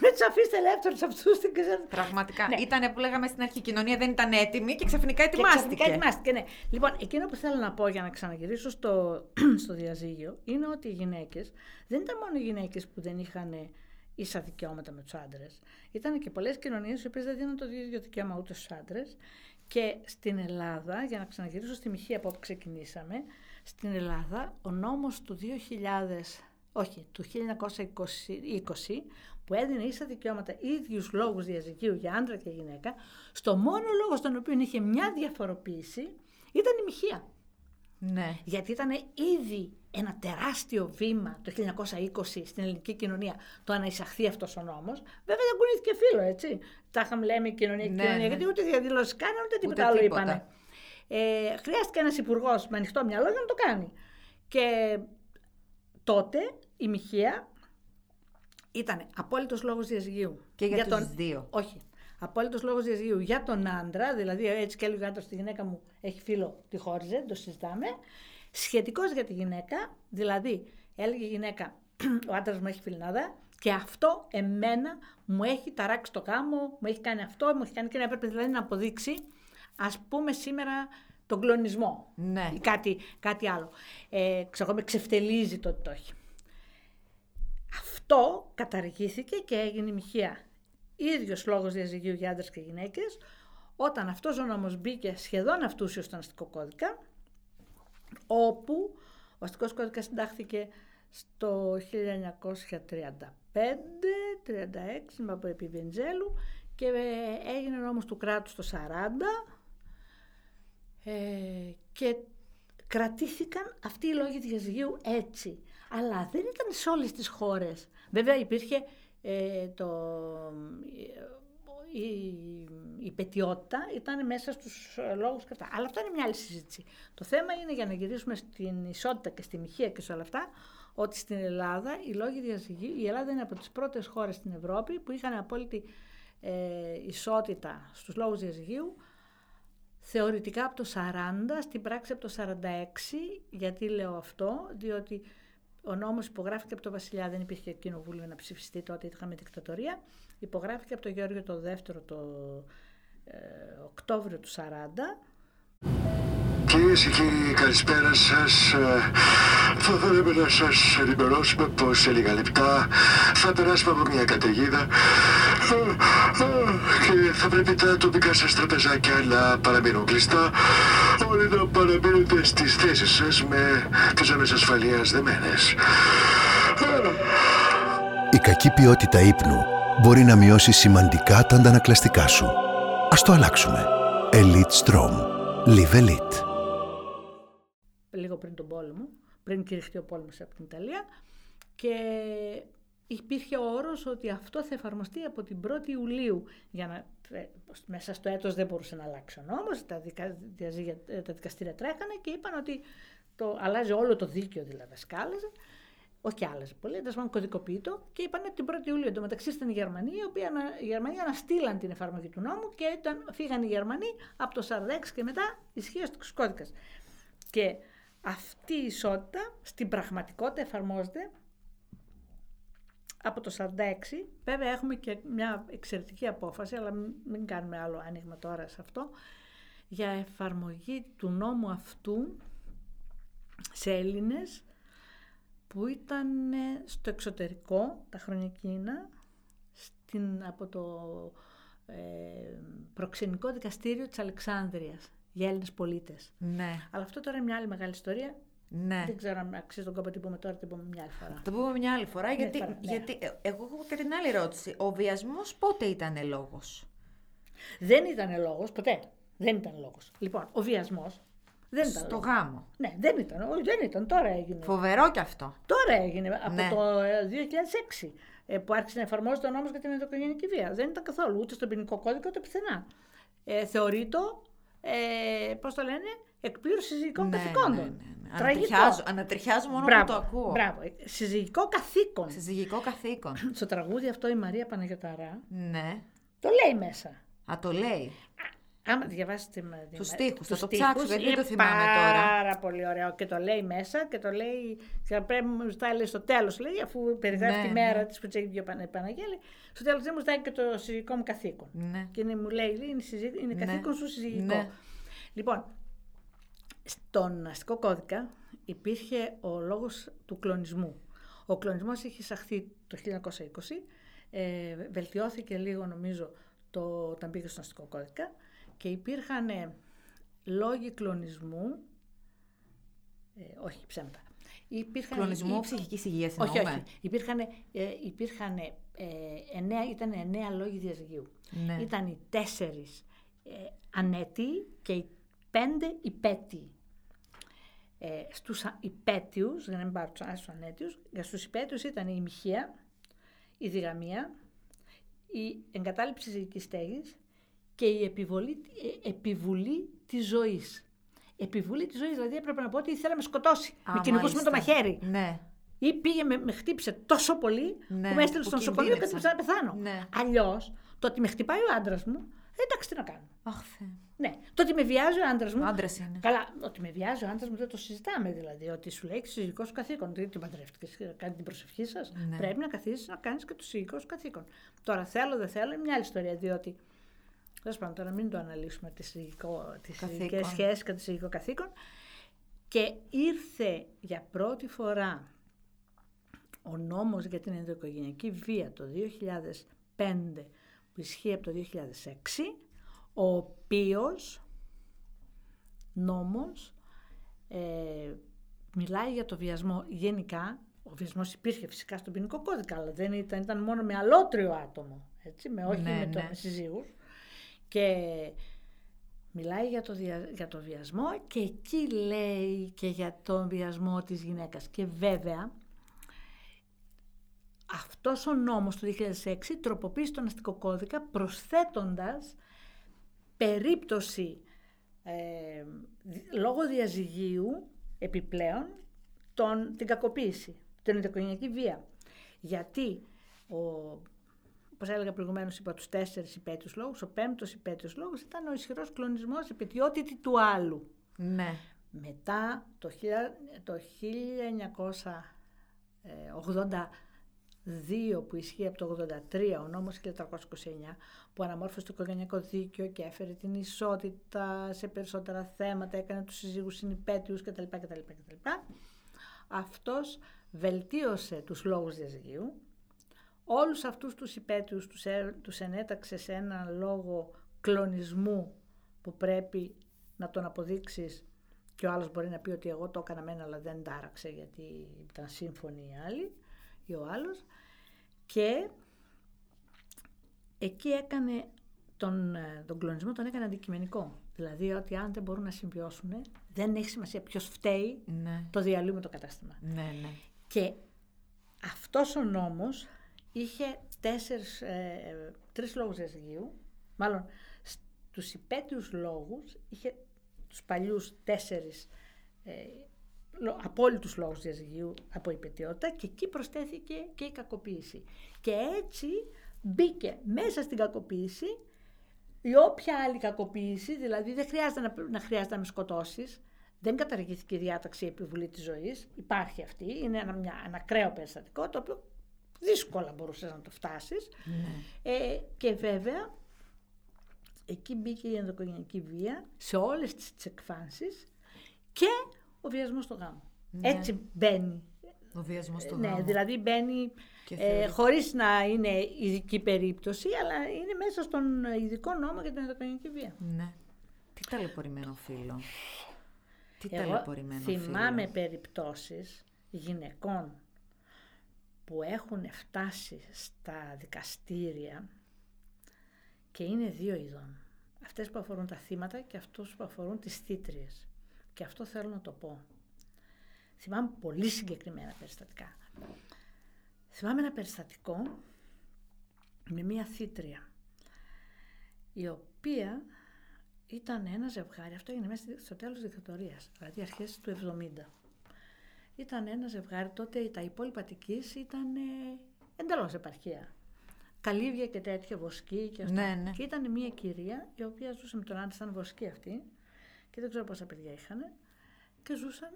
με του αφήστε ελεύθερου αυτούς στην ξένη. Πραγματικά. Ναι. Ήτανε που λέγαμε στην αρχή, η κοινωνία δεν ήταν έτοιμη και ξαφνικά Και ετοιμάστηκε. ξαφνικά ετοιμάστηκε, ναι. Λοιπόν, εκείνο που θέλω να πω για να ξαναγυρίσω στο, *clears throat* στο διαζύγιο είναι ότι οι γυναίκες δεν ήταν μόνο οι γυναίκες που δεν είχαν ίσα δικαιώματα με τους άντρες. Ήταν και πολλές κοινωνίες οι οποίες δεν δίνουν το ίδιο δικαίωμα ούτε στους άντρες. Και στην Ελλάδα, για να ξαναγυρίσω στη Μυχία από όπου ξεκινήσαμε, στην Ελλάδα ο νόμος του 2000, όχι, του 1920, που έδινε ίσα δικαιώματα ίδιους λόγους διαζυγίου για άντρα και γυναίκα, στο μόνο λόγο στον οποίο είχε μια διαφοροποίηση ήταν η Μυχία. Ναι. Γιατί ήταν ήδη ένα τεράστιο βήμα το 1920 στην ελληνική κοινωνία το να εισαχθεί αυτός ο νόμος. Βέβαια δεν κουνήθηκε φίλο, έτσι. Τα είχαμε λέμε η κοινωνία και Ναι, κοινωνία, ναι. γιατί ούτε διαδηλώσεις κάνανε, ούτε τίποτα Ούτε άλλο τίποτα. είπανε. Ε, χρειάστηκε ένας υπουργός με ανοιχτό μυαλό για να το κάνει. Και τότε η Μυχία ήταν απόλυτος λόγος διαζυγίου. Και για τους δύο. Όχι. Απόλυτος λόγος διαζυγίου για τον άντρα, δηλαδή έτσι και έλεγε ο άντρα στη γυναίκα μου έχει φίλο, τη χώριζε, δεν το συζητάμε. Σχετικός για τη γυναίκα, δηλαδή έλεγε η γυναίκα, *clears throat* ο άντρας μου έχει φιλινάδα και αυτό εμένα μου έχει ταράξει το γάμο, μου έχει κάνει αυτό, μου έχει κάνει και να έπρεπε δηλαδή να αποδείξει, ας πούμε σήμερα, τον κλονισμό Ναι. ή κάτι, κάτι άλλο. Ε, ξέρω, με ξεφτελίζει το ότι το έχει. Αυτό καταργήθηκε και έγινε η μοιχεία. Ίδιος λόγος διαζυγίου για άντρες και γυναίκες, όταν αυτός ο νόμος μπήκε σχεδόν αυτούσιος στον αστικό κώδικα, όπου ο αστικός κώδικας συντάχθηκε στο 1935-36 με από επί Βενζέλου και ε, έγινε νόμος του κράτους το 40 ε, και κρατήθηκαν αυτοί οι λόγοι διαζυγίου έτσι. Αλλά δεν ήταν σε όλες τις χώρες. Βέβαια υπήρχε ε, το, η, η πετιότητα ήταν μέσα στους ε, λόγους και αυτά. Αλλά αυτό είναι μια άλλη συζήτηση. Το θέμα είναι για να γυρίσουμε στην ισότητα και στη μοιχεία και σε όλα αυτά, ότι στην Ελλάδα οι λόγοι διαζυγίου, η Ελλάδα είναι από τις πρώτες χώρες στην Ευρώπη που είχαν απόλυτη ε, ισότητα στους λόγους διαζυγίου θεωρητικά από το 40, στην πράξη από το 46, γιατί λέω αυτό, διότι ο νόμος υπογράφηκε από τον Βασιλιά, δεν υπήρχε κοινοβούλιο να ψηφιστεί τότε, είχαμε δικτατορία. Υπογράφηκε από τον Γεώργιο το δεύτερο το ε, Οκτώβριο του 40. Κυρίες και κύριοι, καλησπέρα σας. Θα θέλαμε να σας ενημερώσουμε πως σε λίγα λεπτά θα περάσουμε από μια καταιγίδα ε, ε, και θα πρέπει τα τοπικά σας τραπεζάκια να παραμείνουν κλειστά. Όλοι να παραμείνετε στις θέσεις σας με τις ζώνε ασφαλείας δεμένες. Η κακή ποιότητα ύπνου μπορεί να μειώσει σημαντικά τα αντανακλαστικά σου. Ας το αλλάξουμε. Elite Strom. Live Elite. Λίγο πριν τον πόλεμο, πριν κηρυχτεί ο πόλεμος από την Ιταλία και υπήρχε ο όρος ότι αυτό θα εφαρμοστεί από την 1η Ιουλίου για να, ε, μέσα στο έτος δεν μπορούσε να αλλάξει ο νόμος, τα, δικα, διαζύγια, ε, τα δικαστήρια τρέχανε και είπαν ότι το, αλλάζει όλο το δίκαιο δηλαδή, σκάλαζε. Όχι άλλαζε πολύ, δεν πάντων κωδικοποιεί το και είπαν την 1η Ιουλίου. Εν τω μεταξύ ήταν η Γερμανία, η οποία ανα- οι Γερμανοί αναστήλαν την εφαρμογή του νόμου και ήταν, φύγαν οι Γερμανοί από το 46 και μετά ισχύει ο κώδικας. Και αυτή η ισότητα στην πραγματικότητα εφαρμόζεται από το 46. Βέβαια έχουμε και μια εξαιρετική απόφαση, αλλά μην- μην κάνουμε άλλο άνοιγμα τώρα σε αυτό. για εφαρμογή του νόμου αυτού σε Έλληνες που ήταν ε, στο εξωτερικό τα χρόνια εκείνα στην, από το ε, προξενικό δικαστήριο της Αλεξάνδρειας για Έλληνες πολίτες. Ναι. Αλλά αυτό τώρα είναι μια άλλη μεγάλη ιστορία. Ναι. Δεν ξέρω αν αξίζει τον κόπο να την πούμε τώρα, την πούμε μια άλλη φορά. Το πούμε μια άλλη φορά, γιατί, φορά, ναι. γιατί ε, εγώ έχω και την άλλη ερώτηση. Ο βιασμός πότε ήταν λόγος; Δεν ήταν λόγος, ποτέ. Δεν ήταν λόγος. Λοιπόν, ο βιασμός δεν ήταν Στο λόγος. γάμο. Ναι, δεν ήταν. Όχι, δεν ήταν. Τώρα έγινε. Φοβερό κι αυτό. Τώρα έγινε, από Ναι. το ε, 2006, ε, που άρχισε να εφαρμόζεται ο νόμος για την ενδοοικογενειακή βία. Δεν ήταν καθόλου ούτε στον ποινικό κώδικα, ούτε πουθενά. Ε, θεωρείται, ε, πώς το λένε, εκπλήρωση συζυγικών Ναι, καθηκόντων. ναι, ναι, ναι. Τραγικό. Ανατριχιάζω, ανατριχιάζω μόνο μπράβο, που το ακούω. Μπράβο. Ε, Συζυγικό καθήκον. Συζυγικό καθήκον. Στο τραγούδι αυτό η Μαρία Παναγιωταρά ναι. το λέει μέσα. Α, το λέει. Άμα διαβάσετε με Τους στίχους, θα τους το ψάξω, στίχους, γιατί δεν το είναι θυμάμαι τώρα. Πάρα πολύ ωραίο. Και το λέει μέσα και το λέει. Και πρέπει μου ζητάει λέει, στο τέλος, λέει, αφού περιγράφει Ναι, τη μέρα ναι. της που τσέχει δύο Πανα- Παναγέλη, στο τέλος δεν μου ζητάει και το συζυγικό μου καθήκον. Ναι. Και είναι, μου λέει, λέει, είναι, συζυ... είναι Ναι. καθήκον σου συζυγικό. Ναι. Λοιπόν, στον αστικό κώδικα υπήρχε ο λόγος του κλονισμού. Ο κλονισμός είχε εισαχθεί το 1920, ε, βελτιώθηκε λίγο νομίζω το, όταν πήγε στον αστικό κώδικα και υπήρχαν ε, λόγοι κλονισμού, ε, όχι ψέματα, υπήρχαν... Κλονισμού ή- ψυχικής υγείας όχι, εννοούμε. όχι. Υπήρχαν, ε, υπήρχαν ε, εννέα, ήταν εννέα λόγοι διαζυγίου. Ναι. Ήταν οι τέσσερις ε, ανέτοι και οι πέντε υπέτειοι. Ε, στους α- υπέτειους, για να μην πάρω τους άλλους ανέτειους, για στους υπέτειους ήταν η μοιχεία, η διγαμία, η εγκατάλειψη ζυγικής στέγης και η επιβολή, ε, επιβουλή της ζωής. Επιβουλή της ζωής, δηλαδή έπρεπε να πω ότι ήθελα να με σκοτώσει. Α, με κυνηγούσε με το μάλιστα. μαχαίρι. Ναι. Ή πήγε με, με χτύπησε τόσο πολύ Ναι, που με έστειλε που στο νοσοκομείο και κινδύνευσα. έτρεψα να πεθάνω. Ναι. Αλλιώς, το ότι με χτυπάει ο άντρας μου, ε, εντάξει τι να κάνω. Αχ, Θεέ. Ναι. Το ότι με βιάζει ο άντρας μου. Άντρας είναι. Καλά, ότι με βιάζει ο άντρας μου δεν το συζητάμε δηλαδή. Ότι σου λέει συζυγικό σου καθήκον. Δεν την παντρεύτηκες, κάνει την προσευχή σας. Ναι. Πρέπει να καθίσεις να κάνεις και το συζυγικό σου καθήκον. Τώρα θέλω, δεν θέλω, είναι μια άλλη ιστορία. Διότι. Τέλος πάντων, τώρα μην το αναλύσουμε τι συζυγικέ Καθήκον. σχέσει και το συζυγικό καθήκον. Και ήρθε για πρώτη φορά ο νόμος για την ενδοοικογενειακή βία το 2005 που ισχύει από το 2006, ο οποίος νόμος ε, μιλάει για το βιασμό γενικά. Ο βιασμός υπήρχε φυσικά στον ποινικό κώδικα, αλλά δεν ήταν, ήταν μόνο με αλότριο άτομο, έτσι, με όχι Ναι, με, το, ναι. με συζύγους. Και μιλάει για το, δια- για το βιασμό και εκεί λέει και για τον βιασμό της γυναίκας. Και βέβαια, αυτός ο νόμος του 2006 τροποποίησε τον αστικό κώδικα προσθέτοντας περίπτωση ε, δι- λόγω διαζυγίου επιπλέον τον, την κακοποίηση, την ενδοικογενειακή βία. Γιατί, ο, όπως έλεγα προηγουμένως, είπα τους τέσσερις υπέτειους λόγους, ο πέμπτος υπέτειος λόγος ήταν ο ισχυρός κλονισμός επαιτειότητη του άλλου. Ναι. Μετά το, χιλια- το 1982 που ισχύει από το 83 ο νόμος 1329 που αναμόρφωσε το οικογενειακό δίκαιο και έφερε την ισότητα σε περισσότερα θέματα, έκανε τους συζύγους συνυπέτειους κτλ. κτλ, κτλ. Αυτός βελτίωσε τους λόγους διαζυγίου, όλους αυτούς τους υπέτειους τους, έ- τους ενέταξε σε ένα λόγο κλονισμού που πρέπει να τον αποδείξεις και ο άλλος μπορεί να πει ότι εγώ το έκανα μένα αλλά δεν τάραξε γιατί ήταν σύμφωνοι οι άλλοι ή ο άλλος και εκεί έκανε τον, ε, τον κλονισμό τον έκανε αντικειμενικό. Δηλαδή ότι αν δεν μπορούν να συμβιώσουν δεν έχει σημασία ποιος φταίει, Ναι. το διαλύουμε το κατάστημα. Ναι, ναι. Και αυτός ο νόμος είχε τέσσερις, ε, τρεις λόγους διαζυγίου, μάλλον στους υπέτειους λόγους είχε τους παλιούς τέσσερις ε, λο- απόλυτους λόγους διαζυγίου από υπετιότητα και εκεί προσθέθηκε και η κακοποίηση. Και έτσι μπήκε μέσα στην κακοποίηση η όποια άλλη κακοποίηση, δηλαδή δεν χρειάζεται να, να χρειάζεται να με σκοτώσεις, δεν καταργήθηκε η διάταξη επιβουλή της ζωής, υπάρχει αυτή, είναι ένα, μια, ένα ακραίο περιστατικό, το οποίο δύσκολα μπορούσες να το φτάσεις. Ε, και βέβαια εκεί μπήκε η ενδοκογενειακή βία σε όλες τις, τις εκφάνσεις και ο βιασμός στο γάμο. Ναι. Έτσι μπαίνει. Ο βιασμός του ναι, γάμου. δηλαδή μπαίνει Και ε, θεωρεί- χωρίς να είναι ειδική περίπτωση, αλλά είναι μέσα στον ειδικό νόμο για την ενδοκογενειακή βία. Ναι. Τι ταλαιπωρημένο φίλο. Τι Εγώ ταλαιπωρημένο θυμάμαι φίλο. περιπτώσεις γυναικών που έχουν φτάσει στα δικαστήρια και είναι δύο ειδών. Αυτές που αφορούν τα θύματα και αυτούς που αφορούν τις θήτριες. Και αυτό θέλω να το πω. Θυμάμαι πολύ συγκεκριμένα περιστατικά. Θυμάμαι ένα περιστατικό με μία θήτρια η οποία ήταν ένα ζευγάρι, αυτό έγινε μέσα στο τέλος της δικτατορίας, δηλαδή αρχές του 70. Ήταν ένα ζευγάρι, τότε τα υπόλοιπα Αττικής ήταν ε, εντελώς επαρχία. Καλύβια και τέτοια, βοσκή και αυτά. Ναι, ναι. Και ήταν μια κυρία η οποία ζούσε με τον άντρα, ήταν βοσκή αυτή και δεν ξέρω πόσα παιδιά είχαν και ζούσαν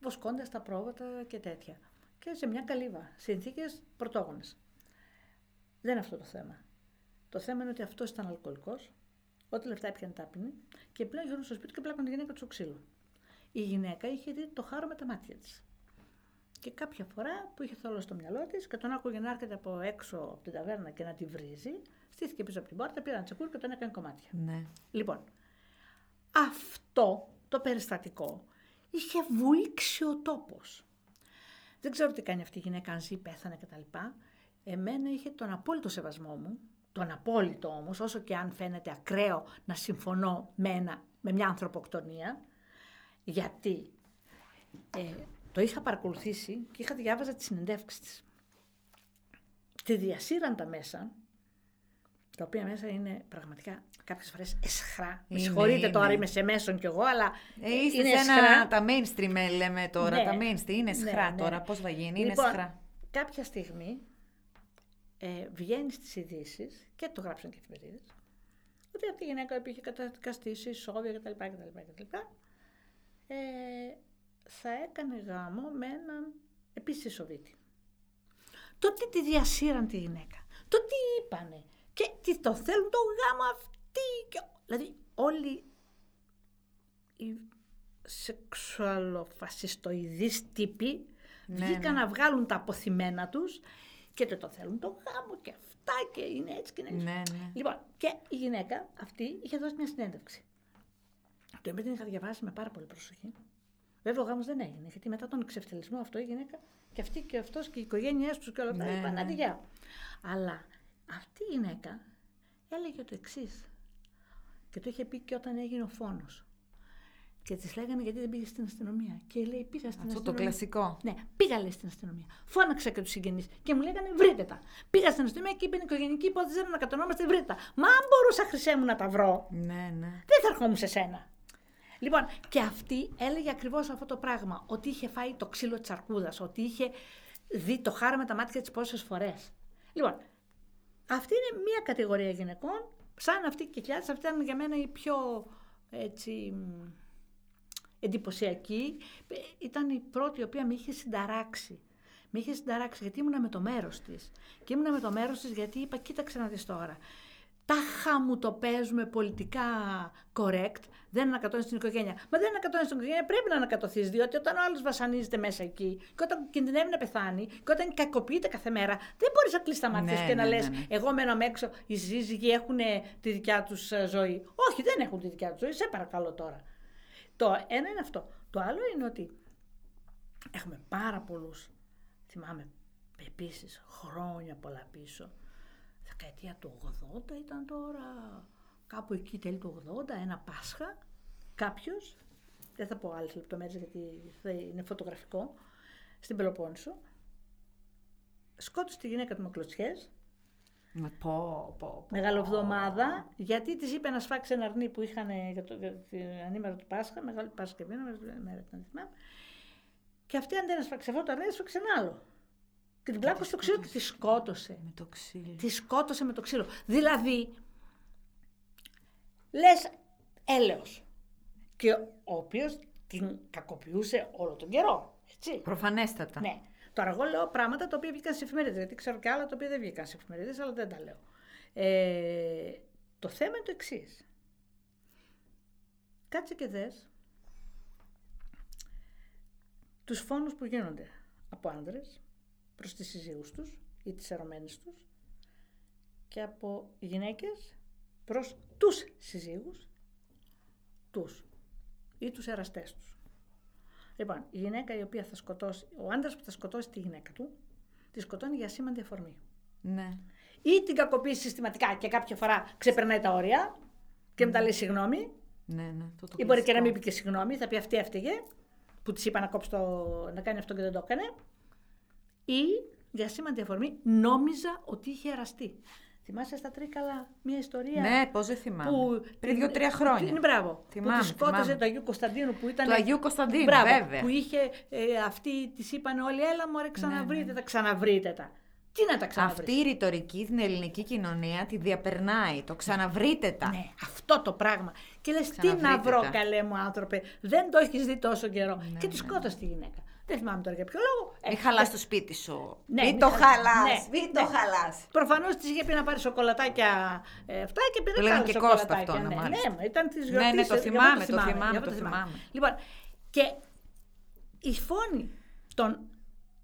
βοσκώντας τα πρόβατα και τέτοια. Και σε μια καλύβα, συνθήκες πρωτόγονες. Δεν είναι αυτό το θέμα. Το θέμα είναι ότι αυτός ήταν αλκοολικός, ό,τι λεφτά έπιανε τα πίνε και πλέον γύρω στο σπίτι και πλάκωνε τη γυναίκα του στο ξύλο. Η γυναίκα είχε δει το χάρο με τα μάτια της. Και κάποια φορά που είχε θόλο στο μυαλό της και τον άκουγε να έρχεται από έξω από την ταβέρνα και να τη βρίζει, στήθηκε πίσω από την πόρτα, πήρε ένα τσεκούρ και τον έκανε κομμάτια. Ναι. Λοιπόν, αυτό το περιστατικό είχε βουήξει ο τόπος. Δεν ξέρω τι κάνει αυτή η γυναίκα, αν ζει, πέθανε κτλ. Εμένα είχε τον απόλυτο σεβασμό μου, τον απόλυτο όμως, όσο και αν φαίνεται ακραίο να συμφωνώ με, ένα, με μια ανθρωποκτονία, γιατί; Ε, το είχα παρακολουθήσει και είχα διάβαζα τις συνεντεύξεις της. Τη διασύραν τα μέσα, τα οποία μέσα είναι πραγματικά κάποιες φορές εσχρά. Με Είναι, συγχωρείτε τώρα, είναι. είμαι σε μέσον κι εγώ, αλλά Ε, είστε είναι σε ένα, εσχρά. τα mainstream ε, λέμε τώρα, Ναι. τα mainstream είναι Ναι, σχρά ναι. τώρα, πώς θα γίνει, είναι λοιπόν, σχρά. κάποια στιγμή ε, βγαίνει στις ειδήσεις και το γράψαν και οι εφημερίδες ότι αυτή η γυναίκα που είχε καταδικαστήσει ισόβια κτλ. κτλ, κτλ ε, θα έκανε γάμο με έναν επίσης Σοβίτη. Τότε τη διασύραν τη γυναίκα. Το τι είπανε. Και τι το θέλουν το γάμο αυτή. Και... Δηλαδή όλοι οι σεξουαλοφασιστοειδείς τύποι Ναι, βγήκαν ναι. να βγάλουν τα αποθυμένα τους και δεν το θέλουν το γάμο και αυτά και είναι έτσι και είναι έτσι. Ναι, ναι. Λοιπόν, και η γυναίκα αυτή είχε δώσει μια συνέντευξη. Το οποίο την είχα διαβάσει με πάρα πολύ προσοχή. Βέβαια, ο γάμος δεν έγινε, γιατί μετά τον εξευτελισμό αυτό η γυναίκα και αυτή και αυτός και οι οικογένειέ τους και όλα αυτά Ναι, είπαν ναι. «Άντε, γεια». Αλλά αυτή η γυναίκα έλεγε το εξής. Και το είχε πει και όταν έγινε ο φόνος. Και της λέγανε γιατί δεν πήγε στην αστυνομία. Και λέει: Πήγα στην Αυτό το αστυνομία. κλασικό. Ναι, πήγα λέει στην αστυνομία. Φώναξα και τους συγγενείς και μου λέγανε βρείτε τα. Πήγα στην αστυνομία και είπε η οικογενειακή υπόθεση δεν ανακατονόμαστε, βρείτε τα. Μα αν μπορούσα χρυσέ μου να τα βρω, Ναι, ναι. δεν θα ερχόμουν σε σένα. Λοιπόν, και αυτή έλεγε ακριβώς αυτό το πράγμα. Ότι είχε φάει το ξύλο της αρκούδας, ότι είχε δει το χάρο με τα μάτια της πόσες φορές. Λοιπόν, αυτή είναι μία κατηγορία γυναικών, σαν αυτή και χιλιάδε. Αυτή ήταν για μένα η πιο έτσι, μ, εντυπωσιακή. Ε, Ήταν η πρώτη η οποία με είχε συνταράξει. Με είχε συνταράξει γιατί ήμουνα με το μέρος της. Και ήμουνα με το μέρος της γιατί είπα: Κοίταξε να δεις τώρα. Τάχα μου το παίζουμε πολιτικά correct, δεν ανακατώνεις την οικογένεια. Μα δεν ανακατώνεις την οικογένεια, πρέπει να ανακατωθείς, διότι όταν ο άλλος βασανίζεται μέσα εκεί, και όταν κινδυνεύει να πεθάνει, και όταν κακοποιείται κάθε μέρα, δεν μπορείς να κλείσεις τα μάτια Ναι, σου και να ναι, λες: ναι, ναι. Εγώ μένω απ' έξω, οι σύζυγοι έχουν τη δικιά τους ζωή. Όχι, δεν έχουν τη δικιά τους ζωή, σε παρακαλώ τώρα. Το ένα είναι αυτό. Το άλλο είναι ότι έχουμε πάρα πολλούς, θυμάμαι επίσης χρόνια πολλά πίσω, δεκαετία του 80 ήταν τώρα, κάπου εκεί τέλη του 80, ένα Πάσχα, κάποιος, δεν θα πω άλλες λεπτομέρειες γιατί θα είναι φωτογραφικό, στην Πελοπόννησο, σκότωσε τη γυναίκα του με κλωτσιές, Με πω, πω, πω. Μεγαλοβδομάδα, γιατί τη είπε να σφάξει ένα αρνί που είχαν για, το, για την ανήμερα του Πάσχα, Μεγάλη Παρασκευή, μέρα μέρα ήταν, θυμάμαι. Και αυτή αντί να σφάξει αυτό το αρνί, σφάξε ένα άλλο. Και την πλάκωσε στο ξύλο και τη σκότωσε. Με το ξύλο. Τη σκότωσε με το ξύλο. Δηλαδή, λες έλεος. Και ο οποίος την κακοποιούσε όλο τον καιρό. Έτσι. Προφανέστατα. Ναι. Τώρα, εγώ λέω πράγματα τα οποία βγήκαν σε εφημερίδες. Γιατί ξέρω και άλλα τα οποία δεν βγήκαν σε εφημερίδες, αλλά δεν τα λέω. Ε, Το θέμα είναι το εξής. Κάτσε και δες τους φόνους που γίνονται από άνδρες προς τις συζύγους τους ή τις ερωμένες τους και από γυναίκες προς τους συζύγους τους ή τους εραστές τους. Λοιπόν, η γυναίκα η οποία θα σκοτώσει, ο άντρας που θα σκοτώσει τη γυναίκα του, τη σκοτώνει για σήμαντη αφορμή. Ναι. Ή την κακοποιεί συστηματικά και κάποια φορά ξεπερνάει τα όρια και μετά λέει συγγνώμη. Ναι, ναι. Αυτό το Ή μπορεί και να κλασικό. μην πει και συγγνώμη, θα πει αυτή έφταιγε, που της είπα να κόψει το, να κάνει αυτό και δεν το έκανε. Ή για σήμαντη αφορμή νόμιζα ότι είχε εραστεί. Θυμάσαι στα Τρίκαλα μια ιστορία. Ναι, πώς δεν θυμάμαι. Που Πριν δύο-τρία χρόνια. Είναι μπράβο. Θυμάμαι, που τη σκότωσε θυμάμαι. το Αγίου Κωνσταντίνου που ήταν. Του Αγίου Κωνσταντίνου, Μπράβο, βέβαια. Που είχε ε, αυτή, της είπαν όλοι, έλα μωρέ, ξαναβρείτε τα, ξαναβρείτε τα. Τι να τα ξαναβρείτε. Αυτή η ρητορική στην ελληνική κοινωνία τη διαπερνάει. Το ξαναβρείτε τα. Ναι, αυτό το πράγμα. Και λες, τι Ξαναβρείτε να βρω, τα. καλέ μου άνθρωπε, δεν το έχεις δει τόσο καιρό. και τη σκότωσε τη γυναίκα. Δεν θυμάμαι τώρα για ποιο λόγο. Μην χαλάς το σπίτι σου. Ναι, μην μην το χαλά- χαλάς. ναι, Μην το ναι. χαλάς. Προφανώς της είχε πει να πάρει σοκολατάκια ε, αυτά και πήρε Το τα λέγανε άλλα και Κώστα σοκολατάκια. αυτό, ναι, μάλιστα. ναι, ήταν της Ναι, γιορτής. ναι, το θυμάμαι, το θυμάμαι, το θυμάμαι. Λοιπόν, και η φόνη των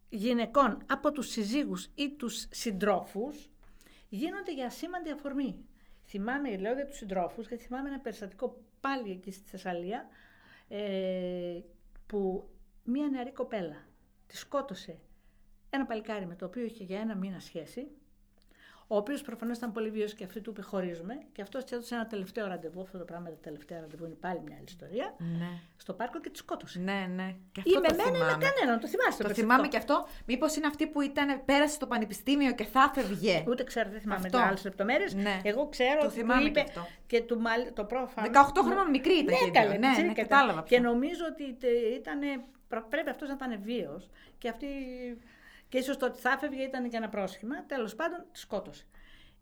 γυναικών από τους συζύγους ή τους συντρόφους γίνονται για σήμαντη αφορμή. Θυμάμαι, λέω για τους συντρόφους, γιατί θυμάμαι ένα περιστατικό πάλι εκεί στη Θεσσαλία, ε, που μία νεαρή κοπέλα τη σκότωσε ένα παλικάρι με το οποίο είχε για ένα μήνα σχέση, ο οποίος προφανώς ήταν πολύ βίαιος και αυτή του είπε χωρίζουμε, και αυτός τη έδωσε ένα τελευταίο ραντεβού. Αυτό το πράγμα τα τελευταία ραντεβού είναι πάλι μια άλλη ιστορία. Ναι. Στο πάρκο και τη σκότωσε. Ναι, ναι. Και Ή αυτό με το μένα ή με θυμάμαι. κανέναν. Το θυμάστε. Το το θυμάμαι αυτό. και αυτό. Μήπως είναι αυτή που ήταν, πέρασε στο πανεπιστήμιο και θα φεύγε. Ούτε ξέρω, δεν θυμάμαι Αυτό. άλλες λεπτομέρειες. Ναι. Εγώ ξέρω Το ότι του θυμάμαι είπε και αυτό. και του μάλ, το πρόφανο. 18 χρόνων μικρή ήταν και ναι, οι δύο. καλέ, Ναι, πιτσίρικα ναι, ήταν. κατάλαβα Και ποιο. νομίζω ότι τε- ήταν. Πρέπει αυτός να ήταν βίαιος και αυτή. Και ίσως το ότι θα έφευγε ήταν και ένα πρόσχημα. Τέλος πάντων, τη σκότωσε.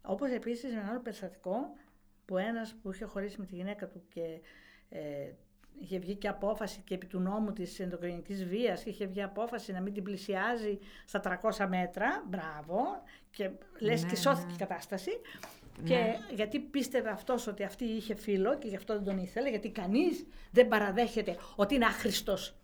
Όπως επίσης με ένα άλλο περιστατικό που ένας που είχε χωρίσει με τη γυναίκα του και ε, είχε βγει και απόφαση και επί του νόμου της ενδοκρινικής βίας είχε βγει απόφαση να μην την πλησιάζει στα 300 μέτρα, μπράβο, και λες Ναι, και σώθηκε ναι. η κατάσταση. Και γιατί πίστευε αυτός ότι αυτή είχε φίλο και γι' αυτό δεν τον ήθελε, γιατί κανείς δεν παραδέχεται ότι είναι άχρηστος,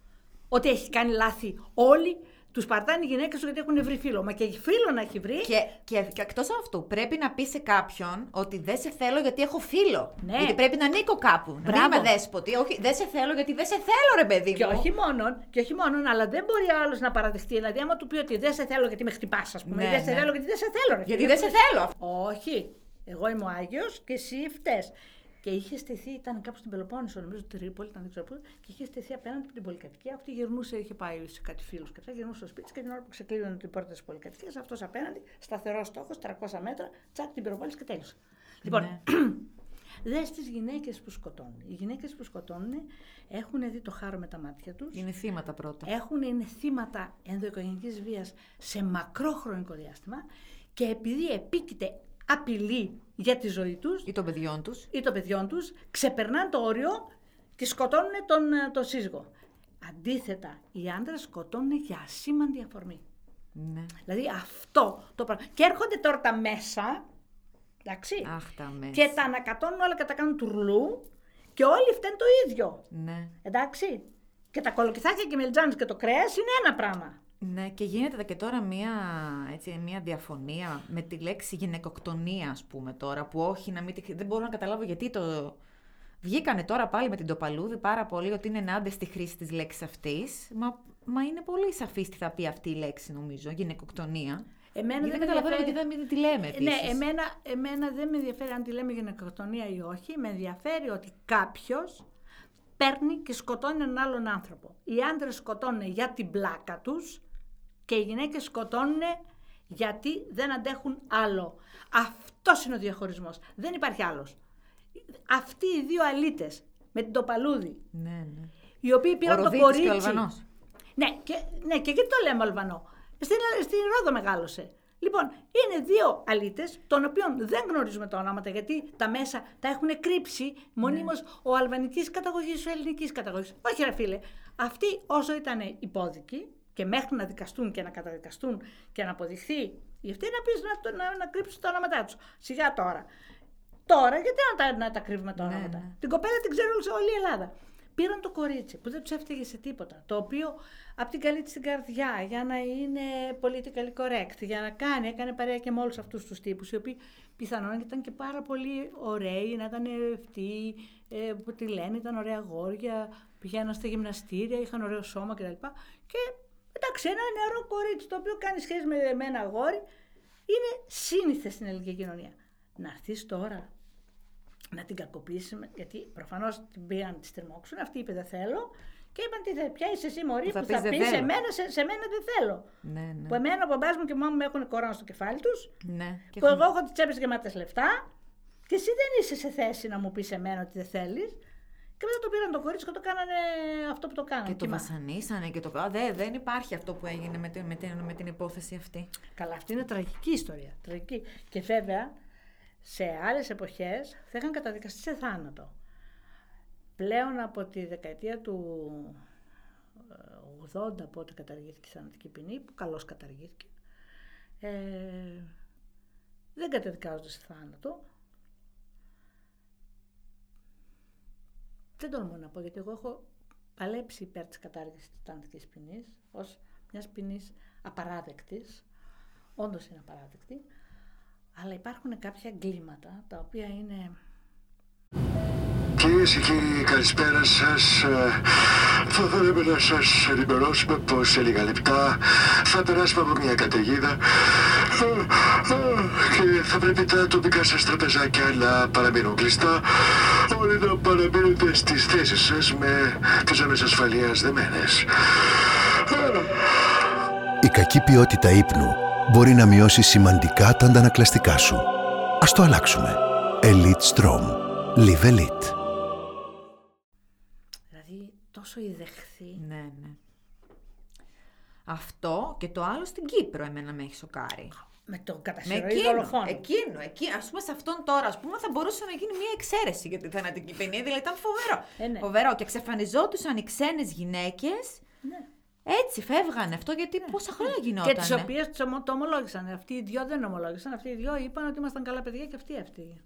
ότι έχει κάνει λάθη. Όλοι τους παρτάνε οι γυναίκες του γιατί έχουν βρει φίλο. Μα και φίλο να έχει βρει, Και, και, και εκτός αυτού, πρέπει να πεις σε κάποιον ότι δεν σε θέλω γιατί έχω φίλο. Ναι. Γιατί πρέπει να ανήκω κάπου. Να μην Μπράβο. είμαι δέσποτη. Όχι, δεν σε θέλω γιατί δεν σε θέλω, ρε παιδί μου. Και όχι μόνον, και όχι μόνον, αλλά δεν μπορεί ο άλλος να παραδεχτεί. Δηλαδή, άμα του πει ότι δεν σε θέλω γιατί με χτυπάς, ας πούμε, Ναι, δεν σε ναι. θέλω γιατί δεν σε θέλω, ρε Γιατί φίλε. δεν σε θέλω. Όχι. Εγώ είμαι ο Άγιος και εσύ φταίει. Και είχε στηθεί, ήταν κάπου στην Πελοπόννησο, νομίζω Τρίπολη, ήταν δεν ξέρω πού, και είχε στηθεί απέναντι από την πολυκατοικία. Αυτή γυρνούσε, είχε πάει σε κάτι φίλους και αυτά, γυρνούσε στο σπίτι της και την ώρα που ξεκλείδωνε την πόρτα της πολυκατοικίας, αυτός απέναντι, σταθερό στόχος, 300 μέτρα, τσακ την πυροβόλησε και τέλειωσε. Λοιπόν, Ναι. *clears throat* Δες τις γυναίκες που σκοτώνουν. Οι γυναίκες που σκοτώνουν έχουν δει το χάρο με τα μάτια τους. Είναι θύματα πρώτα. Έχουν, είναι θύματα ενδοοικογενειακής βίας σε μακρό χρονικό διάστημα και επειδή επίκειται απειλή για τη ζωή τους Ή των παιδιών τους. ή των παιδιών τους, ξεπερνάνε το όριο και σκοτώνουν τον, ε, τον σύζυγο. Αντίθετα, οι άντρες σκοτώνουν για ασήμαντη αφορμή. Ναι. Δηλαδή αυτό το πράγμα. Και έρχονται τώρα τα μέσα, εντάξει, Αχ, τα μέσα. και τα ανακατώνουν όλα και τα κάνουν τουρλού και όλοι φταίνουν το ίδιο. Ναι. Εντάξει. Και τα κολοκυθάκια και οι μελιτζάνες και το κρέας είναι ένα πράγμα. Ναι, και γίνεται και τώρα μία, έτσι, μία διαφωνία με τη λέξη γυναικοκτονία, ας πούμε τώρα, που όχι να μην... τη- Δεν μπορώ να καταλάβω γιατί το... Βγήκανε τώρα πάλι με την Τοπαλούδη πάρα πολύ ότι είναι ενάντια στη χρήση της λέξης αυτής, μα, μα είναι πολύ σαφής τι θα πει αυτή η λέξη νομίζω, γυναικοκτονία. Εμένα δεν δεν με καταλαβαίνω ενδιαφέρει- γιατί δεν μην τη λέμε επίσης. Ναι, εμένα, εμένα δεν με ενδιαφέρει αν τη λέμε γυναικοκτονία ή όχι. Με ενδιαφέρει ότι κάποιος παίρνει και σκοτώνει έναν άλλον άνθρωπο. Οι άντρες σκοτώνουν για την πλάκα τους και οι γυναίκες σκοτώνουν γιατί δεν αντέχουν άλλο. Αυτός είναι ο διαχωρισμός. Δεν υπάρχει άλλος. Αυτοί οι δύο αλήτες με την τοπαλούδη, Ναι, ναι. οι οποίοι πήραν Ο το Ροδίτης κορίτσι. και ο Αλβανός. Ναι, και, ναι, και γιατί το λέμε Αλβανό; Στην, στην Ρόδο μεγάλωσε. Λοιπόν, είναι δύο αλήτες, των οποίων δεν γνωρίζουμε τα ονόματα, γιατί τα μέσα τα έχουν κρύψει μονίμως ο αλβανικής καταγωγής, ο ελληνικής καταγωγής. Όχι, ρε φίλε. Αυτοί όσο ήταν υπόδικοι και μέχρι να δικαστούν και να καταδικαστούν και να αποδειχθεί η ευθύνη, να πεις να, το- να, να κρύψουν τα ονόματά τους. Σιγά τώρα. τώρα, γιατί να τα, να τα κρύβουμε τώρα Ναι, μετά. ναι. Την κοπέλα την ξέρει όλη- όλη η Ελλάδα. Πήραν το κορίτσι που δεν τους έφταιγε σε τίποτα. Το οποίο από την καλή της την καρδιά για να είναι politically correct, για να κάνει, έκανε παρέα και με όλους αυτούς τους τύπους, οι οποίοι πιθανόν ήταν και πάρα πολύ ωραίοι, να ήταν ευτοί, ε, που τη λένε, ήταν ωραία αγόρια, πηγαίναν στα γυμναστήρια, είχαν ωραίο σώμα κτλ. Και εντάξει, ένα νεαρό κορίτσι το οποίο κάνει σχέση με, με ένα αγόρι είναι σύνηθε στην ελληνική κοινωνία. Να έρθεις τώρα να την κακοποιήσεις, με- γιατί προφανώς την πήγαν να της τριμώξουν. Αυτή είπε δεν θέλω. Και είπαν τι θε, ποια είσαι εσύ Μωρή Που θα που πεις, θα «Δεν πεις σε θέλω». μένα, σε, σε μένα δεν θέλω. Ναι, ναι. Που εμένα ο μπαμπάς μου και η μάμα μου έχουν κορώνα στο κεφάλι τους, ναι. Και που έχουν- εγώ έχω τις τσέπες γεμάτε λεφτά και εσύ δεν είσαι σε θέση να μου πεις σε μένα ότι δεν θέλεις. Και μετά το πήραν το κορίτσι και το κάνανε αυτό που το κάνανε. Και το Κύμα. βασανίσανε και το. Α, δε, δεν υπάρχει αυτό που έγινε με την, με, την, με την υπόθεση αυτή. Καλά, αυτή είναι τραγική ιστορία. Τραγική. Και βέβαια, σε άλλες εποχές θα είχαν καταδικαστεί σε θάνατο. Πλέον από τη δεκαετία του ε, 80, πότε καταργήθηκε η θανατική ποινή, που καλώς καταργήθηκε, ε, δεν καταδικάζονται σε θάνατο. Δεν τολμώ να πω, γιατί εγώ έχω παλέψει υπέρ της κατάργησης της θανατικής ποινής ως μιας ποινής απαράδεκτης. Όντως είναι απαράδεκτη. Αλλά υπάρχουν κάποια εγκλήματα τα οποία είναι Κυρίες και κύριοι, καλησπέρα σας. Θα θέλαμε να σας ενημερώσουμε πως σε λίγα λεπτά θα περάσουμε από μια καταιγίδα ε, ε, και θα πρέπει τα τοπικά σας τραπεζάκια να παραμείνουν κλειστά. Όλοι να παραμείνετε στις θέσεις σας με τις ζώνε ασφαλείας δεμένες. Η κακή ποιότητα ύπνου μπορεί να μειώσει σημαντικά τα αντανακλαστικά σου. Ας το αλλάξουμε. Elite Strom. Live Elite. Δηλαδή τόσο ιδεχθή. Ναι, ναι. Αυτό και το άλλο στην Κύπρο εμένα με έχει σοκάρει. Με το Με κατασυρωή εκείνο, δολοφόνο. εκείνο, εκεί, ας πούμε σε αυτόν τώρα, ας πούμε, θα μπορούσε να γίνει μια εξαίρεση για τη θανατική ποινή, δηλαδή ήταν φοβερό. Ε, ναι. Φοβερό και εξαφανιζόντουσαν οι ξένες γυναίκες, Ναι. έτσι φεύγανε αυτό, γιατί πόσα χρόνια γινόταν. Και τι οποίες το ομολόγησαν. Αυτοί οι δυο δεν ομολόγησαν. Αυτοί οι δυο είπαν ότι ήμασταν καλά παιδιά και αυτοί αυτοί.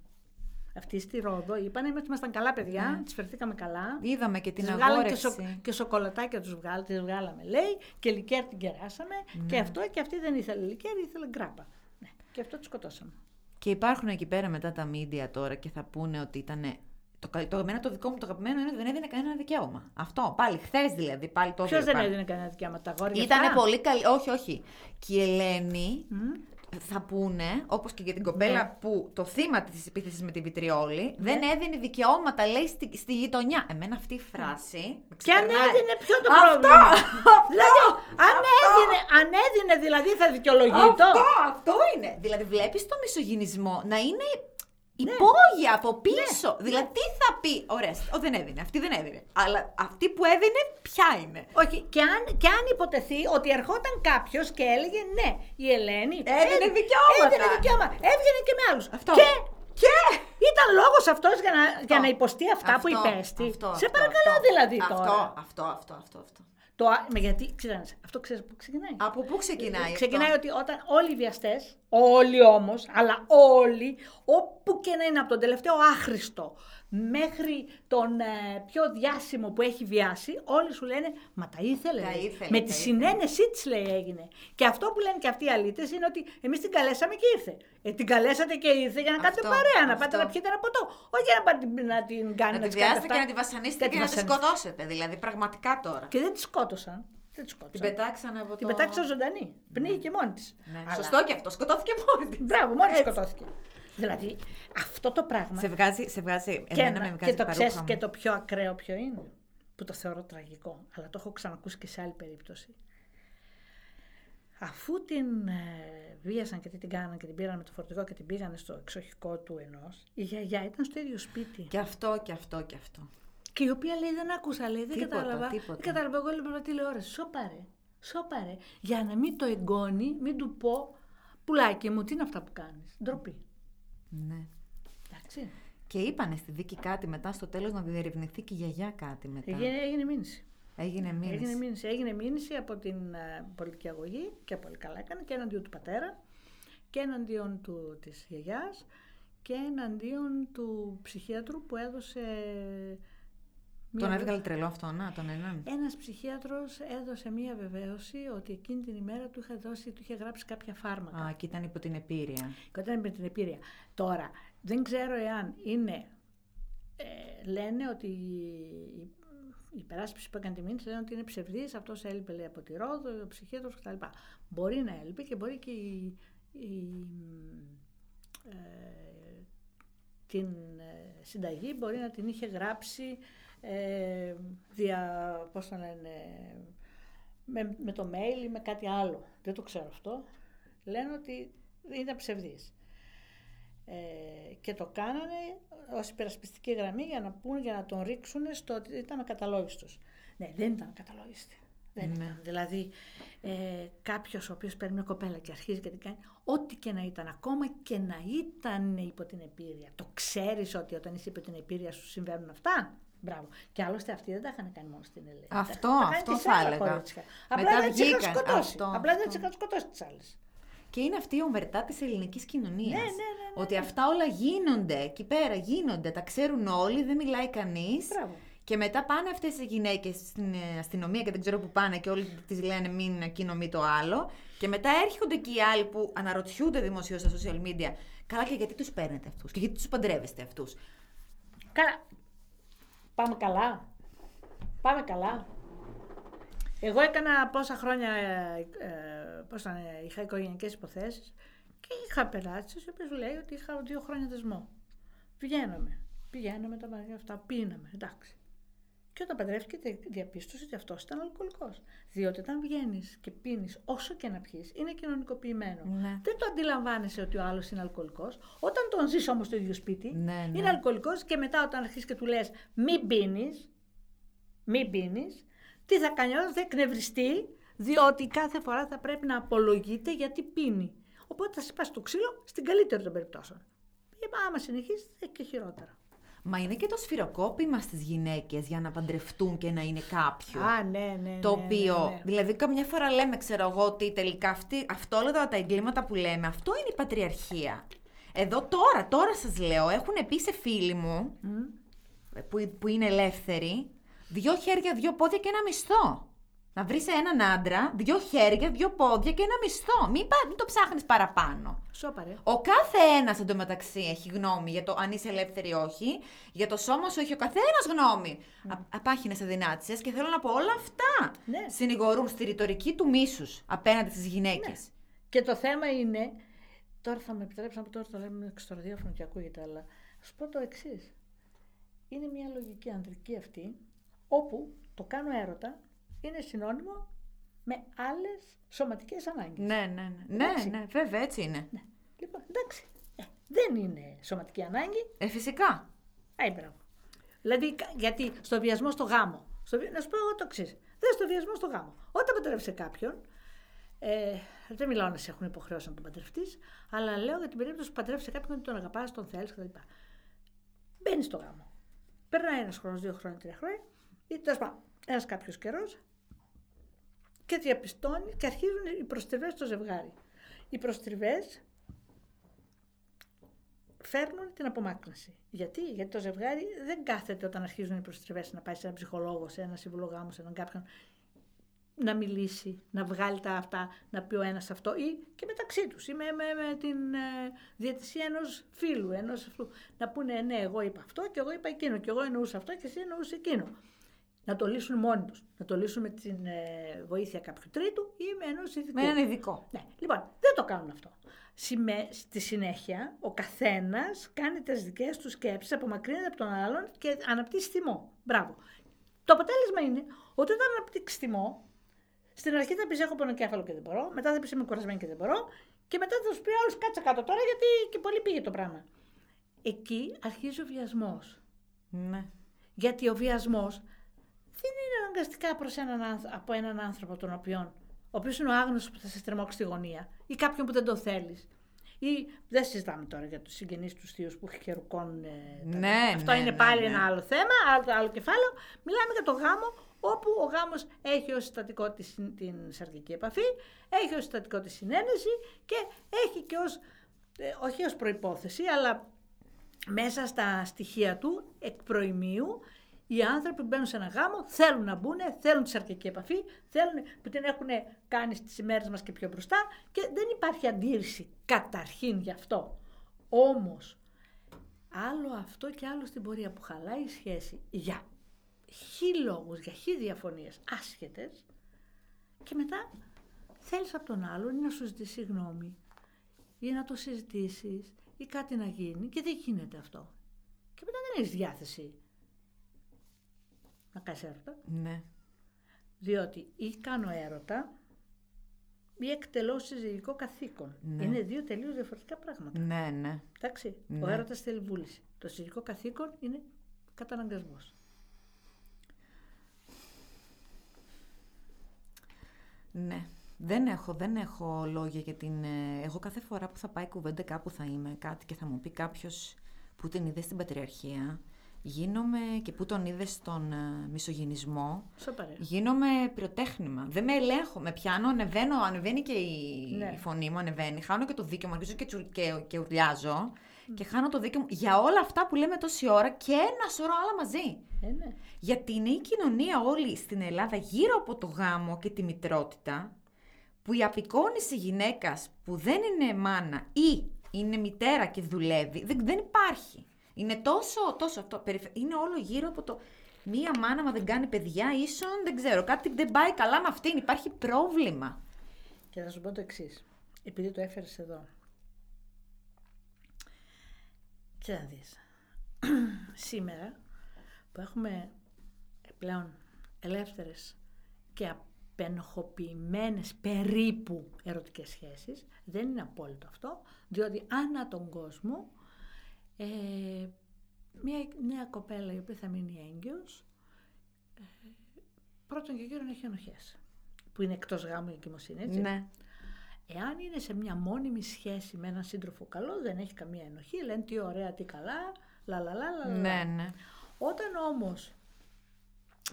Αυτοί στη Ρόδο είπαν ότι ήμασταν καλά παιδιά, Ναι. τις φερθήκαμε καλά. Είδαμε και την Τις βγάλαμε και, αγόρευση. σο, και σοκολατάκια τους βγάλ, τις βγάλαμε, λέει, και λικέρ την κεράσαμε. Ναι. Και αυτό και αυτή δεν ήθελε λικέρ, ήθελε γκράπα. Ναι. Και αυτό τους σκοτώσαμε. Και υπάρχουν εκεί πέρα μετά τα μίντια τώρα και θα πούνε ότι ήταν. Το, καλ- το, εμένα το δικό μου το αγαπημένο είναι ότι δεν έδινε κανένα δικαίωμα. Αυτό. Πάλι χθες δηλαδή. Πάλι το Ποιος δεν έβλεπα. έδινε κανένα δικαίωμα τα αγόρια. Ήταν αυτά; πολύ καλή. Όχι, όχι. Και η Ελένη Μμ. Θα πούνε, όπως και για την κοπέλα Ναι. που το θύμα της επίθεσης με τη βιτριόλη, δεν έδινε δικαιώματα, λέει, στη, στη γειτονιά. Εμένα αυτή η φράση. με Και αν ξεπερνάει. έδινε, ποιο το Αυτό! πρόβλημα; Αυτό! δηλαδή, αν Αυτό! έδινε, αν έδινε, δηλαδή θα δικαιολογεί το. Αυτό, αυτό είναι. Δηλαδή, βλέπεις το μισογυνισμό να είναι Ναι. Υπόγεια από πίσω. Δηλαδή, τι θα πει. Ωραία, ο, δεν έδινε. Αυτή δεν έδινε. Αλλά αυτή που έδινε, ποια είναι; Όχι, και αν, και αν υποτεθεί ότι ερχόταν κάποιος και έλεγε ναι, η Ελένη. Έδινε έ- δικαιώματα. Έδινε δικαιώμα. Έβγαινε και με άλλους. Αυτό. Και, Και. ήταν λόγος αυτός για να, για να υποστεί αυτά που Αυτό, υπέστη. αυτό, Σε αυτό, παρακαλώ αυτό. δηλαδή αυτό, τώρα. Αυτό, αυτό, αυτό, αυτό. Το, α- με γιατί, ξέρεις, αυτό ξέρεις που ξεκινάει; Από πού ξεκινάει Ξεκινάει αυτό. ότι όταν όλοι οι βιαστές, όλοι όμως, αλλά όλοι, όπου και να είναι από τον τελευταίο άχρηστο μέχρι τον ε, πιο διάσημο που έχει βιάσει, όλοι σου λένε Μα τα ήθελε. Τα λέει». ήθελε, Με τα τη ήθελε. συνένεσή της λέει έγινε. Και αυτό που λένε και αυτοί οι αλήτες είναι ότι εμείς την καλέσαμε και ήρθε. Ε, την καλέσατε και ήρθε για να κάνετε Αυτό, παρέα, να αυτό. πάτε να πιείτε ένα ποτό. Όχι για να, πάτε, να την κάνετε Να τη τις κάνετε βιάσετε αυτά. και να τη βασανίσετε Και και να τη βασανίσετε. σκοτώσετε. Δηλαδή, πραγματικά τώρα. Και δεν τη σκότωσαν. Δεν τη Την σκότωσαν. πετάξανε από το. Την πετάξαν ζωντανή. Πνίγηκε μόνη της. Ναι, Σωστό και αυτό. Σκοτώθηκε μόνη της. Μπράβο, μόλι σκοτώθηκε. Δηλαδή, αυτό το πράγμα. Σε βγάζει, σε βγάζει. και, Εμένα ένα- με και βγάζει το παρούχα ξέρεις μου. και το πιο ακραίο ποιο είναι. Που το θεωρώ τραγικό. Αλλά το έχω ξανακούσει και σε άλλη περίπτωση. Αφού την ε, βίασαν και τι την κάναν και την πήραν με το φορτηγό και την πήγανε στο εξοχικό του ενός, η γιαγιά ήταν στο ίδιο σπίτι. Και αυτό και αυτό και αυτό. Και η οποία λέει δεν άκουσα, λέει, δεν Τίποτα, κατάλαβα. τίποτα. Δεν κατάλαβα, εγώ έλεγα τηλεόραση. Σώπαρε, σώπαρε. Για να μην το εγγώνει, μην του πω, πουλάκι μου, τι είναι αυτά που κάνεις. Ντροπή. Ναι. Εντάξει. Και είπανε στη δίκη κάτι μετά στο τέλος να διερευνηθεί και η γιαγιά κάτι μετά. Έγινε, έγινε μήνυση. Έγινε μήνυση. Έγινε μήνυση. Έγινε μήνυση από την ε, πολιτική αγωγή και πολύ καλά έκανε και εναντίον του πατέρα και εναντίον του, της γιαγιάς και εναντίον του ψυχίατρου που έδωσε... Τον έβγαλε τρελό αυτό, να, τον έναν. Ένας ψυχίατρος έδωσε μία βεβαίωση ότι εκείνη την ημέρα του είχε, δώσει, του είχε γράψει κάποια φάρμακα. Α, και ήταν υπό την επίρρεια. Και όταν με την επίρρεια. Τώρα, δεν ξέρω εάν είναι... Ε, λένε ότι η, η υπεράσπιση που έκανε τη μήνυση λένε ότι είναι ψευδής, αυτός έλειπε λέει, από τη Ρόδο, ο ψυχίατρος κτλ. Μπορεί να έλειπε και μπορεί και η, η ε, την ε, συνταγή μπορεί να την είχε γράψει ε, δια, πώς θα λένε, με, με το mail ή με κάτι άλλο. Δεν το ξέρω αυτό. Λένε ότι ήταν ψευδής. Ε, και το κάνανε ως υπερασπιστική γραμμή για να πούνε, για να τον ρίξουν στο ότι ήταν ακαταλόγιστος. Ναι, δεν ήταν ακαταλόγιστη. Δεν Ναι. ήταν. Δηλαδή, ε, κάποιος ο οποίος παίρνει μια κοπέλα και αρχίζει και την κάνει, ό,τι και να ήταν, ακόμα και να ήταν υπό την επίρρεια. Το ξέρεις ότι όταν είσαι υπό την επίρρεια σου συμβαίνουν αυτά; Μπράβο. Και άλλωστε αυτοί δεν τα είχαν κάνει μόνο στην Ελλάδα. Αυτό, Τα είχαν αυτό και σε θα άλλα έλεγα. κορίτσια. Μετά Απλά δεν τις είχαν βγήκαν. σκοτώσει. Αυτό, Απλά δεν αυτό. τις είχαν σκοτώσει τις άλλες. Και είναι αυτή η ομβερτά της ελληνικής κοινωνίας. Ναι, ναι, ναι, ναι, Ότι αυτά όλα γίνονται εκεί πέρα, γίνονται. Τα ξέρουν όλοι, δεν μιλάει κανείς. Μπράβο. Και μετά πάνε αυτές οι γυναίκες στην ε, αστυνομία και δεν ξέρω που πάνε και όλοι τις λένε μην εκείνο μη το άλλο. Και μετά έρχονται και οι άλλοι που αναρωτιούνται δημοσίως στα social media. Καλά, και γιατί τους παίρνετε αυτούς; Και γιατί τους παντρεύεστε αυτούς; Καλά. Πάμε καλά. Πάμε καλά. Εγώ έκανα πόσα χρόνια, ε, ε, πώς θα είναι, είχα οικογενειακές υποθέσεις και είχα πελάτες οι οποίες λέει ότι είχα δύο χρόνια δεσμό. Βγαίναμε. Πηγαίναμε τα μαγαζιά αυτά, πίναμε, εντάξει. Και όταν παντρεύτηκε δι- διαπίστωσε ότι αυτός ήταν αλκοολικός. Διότι όταν βγαίνεις και πίνεις, όσο και να πιεις, είναι κοινωνικοποιημένο. Ναι. Δεν το αντιλαμβάνεσαι ότι ο άλλος είναι αλκοολικός. Όταν τον ζεις όμως στο ίδιο σπίτι, Ναι, ναι. είναι αλκοολικός και μετά όταν αρχίσεις και του λες: Μην πίνεις, μην πίνεις, τι θα κάνει, ο θα εκνευριστεί, διότι κάθε φορά θα πρέπει να απολογείται γιατί πίνει. Οπότε θα σπάσει το ξύλο στην καλύτερη των περιπτώσεων. Ε, άμα συνεχίσεις, θα έχει και χειρότερα. Μα είναι και το σφυροκόπημα στις γυναίκες για να παντρευτούν και να είναι κάποιο. Α, ναι, ναι. Το ναι, οποίο, ναι, ναι. δηλαδή, καμιά φορά λέμε, ξέρω εγώ, ότι τελικά αυτή, αυτό όλα τα εγκλήματα που λέμε, αυτό είναι η πατριαρχία. Εδώ τώρα, τώρα σας λέω, έχουν πει σε φίλοι μου, που, που είναι ελεύθεροι, δυο χέρια, δυο πόδια και ένα μισθό. Να βρεις έναν άντρα, δυο χέρια, δυο πόδια και ένα μισθό. Μην, πα- μην το ψάχνεις παραπάνω. Σώπαρε. Ο κάθε ένας εντωμεταξύ έχει γνώμη για το αν είσαι ελεύθερη ή όχι. Για το σώμα σου έχει ο καθένας γνώμη. Mm. Απάχυνε αδυνάτησε και θέλω να πω όλα αυτά Ναι. συνηγορούν στη ρητορική του μίσους απέναντι στις γυναίκες. Και το θέμα είναι, τώρα θα με επιτρέψει να πω τώρα το λέμε στο ραδιόφωνο και ακούγεται, αλλά θα σου πω το εξής. Είναι μια λογική ανδρική αυτή, όπου το κάνω έρωτα είναι συνώνυμο με άλλες σωματικές ανάγκες. Ναι, ναι, ναι. Ναι, Εντάξει. ναι, βέβαια έτσι είναι. Ναι. Λοιπόν, εντάξει. Ε, δεν είναι σωματική ανάγκη. Ε, φυσικά. Άι, μπράβο. Δηλαδή, κα- γιατί στο βιασμό στο γάμο. Στο, βι- να σου πω εγώ το εξής. Δεν στο βιασμό στο γάμο. Όταν παντρεύεσαι κάποιον, ε, δεν μιλάω να σε έχουν υποχρεώσει να τον παντρευτείς, αλλά λέω για την περίπτωση που παντρεύεσαι κάποιον ότι τον αγαπάς, τον θέλεις κτλ. Μπαίνεις στο γάμο. Περνάει ένας χρόνος, δύο χρόνια, τρία χρόνια, ή τέλος πάντων ένας κάποιος καιρός και διαπιστώνει και αρχίζουν οι προστριβές στο ζευγάρι. Οι προστριβές φέρνουν την απομάκρυνση. Γιατί; Γιατί το ζευγάρι δεν κάθεται όταν αρχίζουν οι προστριβές να πάει σε έναν ψυχολόγο, σε έναν σύμβουλο γάμου, σε έναν κάποιον να μιλήσει, να βγάλει τα αυτά, να πει ο ένας αυτό ή και μεταξύ τους ή με, με, με την ε, διαιτησία ενός φίλου, ενός αυτού. Να πούνε ναι, εγώ είπα αυτό και εγώ είπα εκείνο και εγώ εννοούσα αυτό και εσύ εννοούσες εκείνο. Να το λύσουν μόνοι τους. Να το λύσουν με την ε, βοήθεια κάποιου τρίτου ή με ενός ειδικού. Με έναν ειδικό. Ναι, λοιπόν, δεν το κάνουν αυτό. Σημαι- Στη συνέχεια, ο καθένας κάνει τις δικές του σκέψεις, απομακρύνεται από τον άλλον και αναπτύσσει θυμό. Μπράβο. Το αποτέλεσμα είναι ότι όταν αναπτύξεις θυμό, στην αρχή θα πεις: Έχω πονοκέφαλο και δεν μπορώ, μετά θα πεις: Είμαι κουρασμένη και δεν μπορώ, και μετά θα σου πει άλλος: Κάτσε κάτω τώρα, γιατί και πολύ πήγε το πράγμα. Εκεί αρχίζει ο βιασμός. Ναι. Γιατί ο βιασμός δεν είναι αναγκαστικά προς έναν, άνθρω- από έναν άνθρωπο τον οποίον, ο οποίος είναι ο άγνωστος που θα σε τρεμώξει στη γωνία ή κάποιον που δεν το θέλεις. Ή δεν συζητάμε τώρα για τους συγγενείς τους θείους που χερουκώνουν. ε, τα- Ναι, Αυτό ναι, είναι ναι, πάλι ναι. ένα άλλο θέμα, άλλο, άλλο κεφάλαιο. Μιλάμε για το γάμο, όπου ο γάμος έχει ως συστατικό τη, συν- την σαρκική επαφή, έχει ως συστατικό τη συνένεση και έχει και ως, ε, όχι ως προϋπόθεση, αλλά μέσα στα στοιχεία του, εκ προημίου, οι άνθρωποι που μπαίνουν σε ένα γάμο θέλουν να μπουν, θέλουν τη σαρκική επαφή, θέλουν, που την έχουν κάνει στις ημέρες μας και πιο μπροστά και δεν υπάρχει αντίρρηση καταρχήν γι' αυτό. Όμως, άλλο αυτό και άλλο στην πορεία που χαλάει η σχέση για χι λόγους, για χι διαφωνίες άσχετες και μετά θέλεις από τον άλλον ή να σου ζητήσει συγγνώμη ή να το συζητήσεις ή κάτι να γίνει και δεν γίνεται αυτό. Και μετά δεν έχεις διάθεση να κάνεις έρωτα. Ναι. Διότι ή κάνω έρωτα ή εκτελώ συζυγικό καθήκον. Ναι. Είναι δύο τελείως διαφορετικά πράγματα. Ναι, ναι. Εντάξει. Ο Ναι. έρωτας θέλει βούληση. Το συζυγικό καθήκον είναι καταναγκασμός. Ναι. Δεν έχω, δεν έχω λόγια για την... ε, Εγώ κάθε φορά που θα πάει κουβέντα κάπου θα είμαι κάτι και θα μου πει κάποιος που την είδε στην Πατριαρχία, γίνομαι και που τον είδες στον ε, μισογενισμό, Σοπαρέ. γίνομαι πυροτέχνημα. Δεν με ελέγχω, με πιάνω, ανεβαίνω, ανεβαίνει και η, Ναι. η φωνή μου, ανεβαίνει. Χάνω και το δίκιο μου, αρχίζω και, τσου, και, και ουρλιάζω. Και χάνω το δίκιο μου για όλα αυτά που λέμε τόση ώρα και ένα σωρό άλλα μαζί. Ε, ναι. Γιατί είναι η κοινωνία όλη στην Ελλάδα γύρω από το γάμο και τη μητρότητα, που η απεικόνηση γυναίκας που δεν είναι μάνα ή είναι μητέρα και δουλεύει, δεν, δεν υπάρχει. Είναι τόσο, τόσο αυτό, περιφε- είναι όλο γύρω από το μία μάνα μα δεν κάνει παιδιά, ίσον δεν ξέρω, κάτι δεν πάει καλά με αυτήν, υπάρχει πρόβλημα. Και θα σου πω το εξής. Επειδή το έφερες εδώ. Κοίτα να δεις. *clears throat* Σήμερα που έχουμε πλέον ελεύθερες και απενοχοποιημένες περίπου ερωτικές σχέσεις, δεν είναι απόλυτο αυτό, διότι ανά τον κόσμο ε, μια νέα κοπέλα η οποία θα μείνει έγκυος, ε, πρώτον και κύριον έχει ενοχές, που είναι εκτός γάμου η εγκυμοσύνη, έτσι. Ναι. Εάν είναι σε μια μόνιμη σχέση με έναν σύντροφο καλό, δεν έχει καμία ενοχή, λένε τι ωραία, τι καλά, λα λα λα λα, λα. Ναι, ναι. Όταν όμως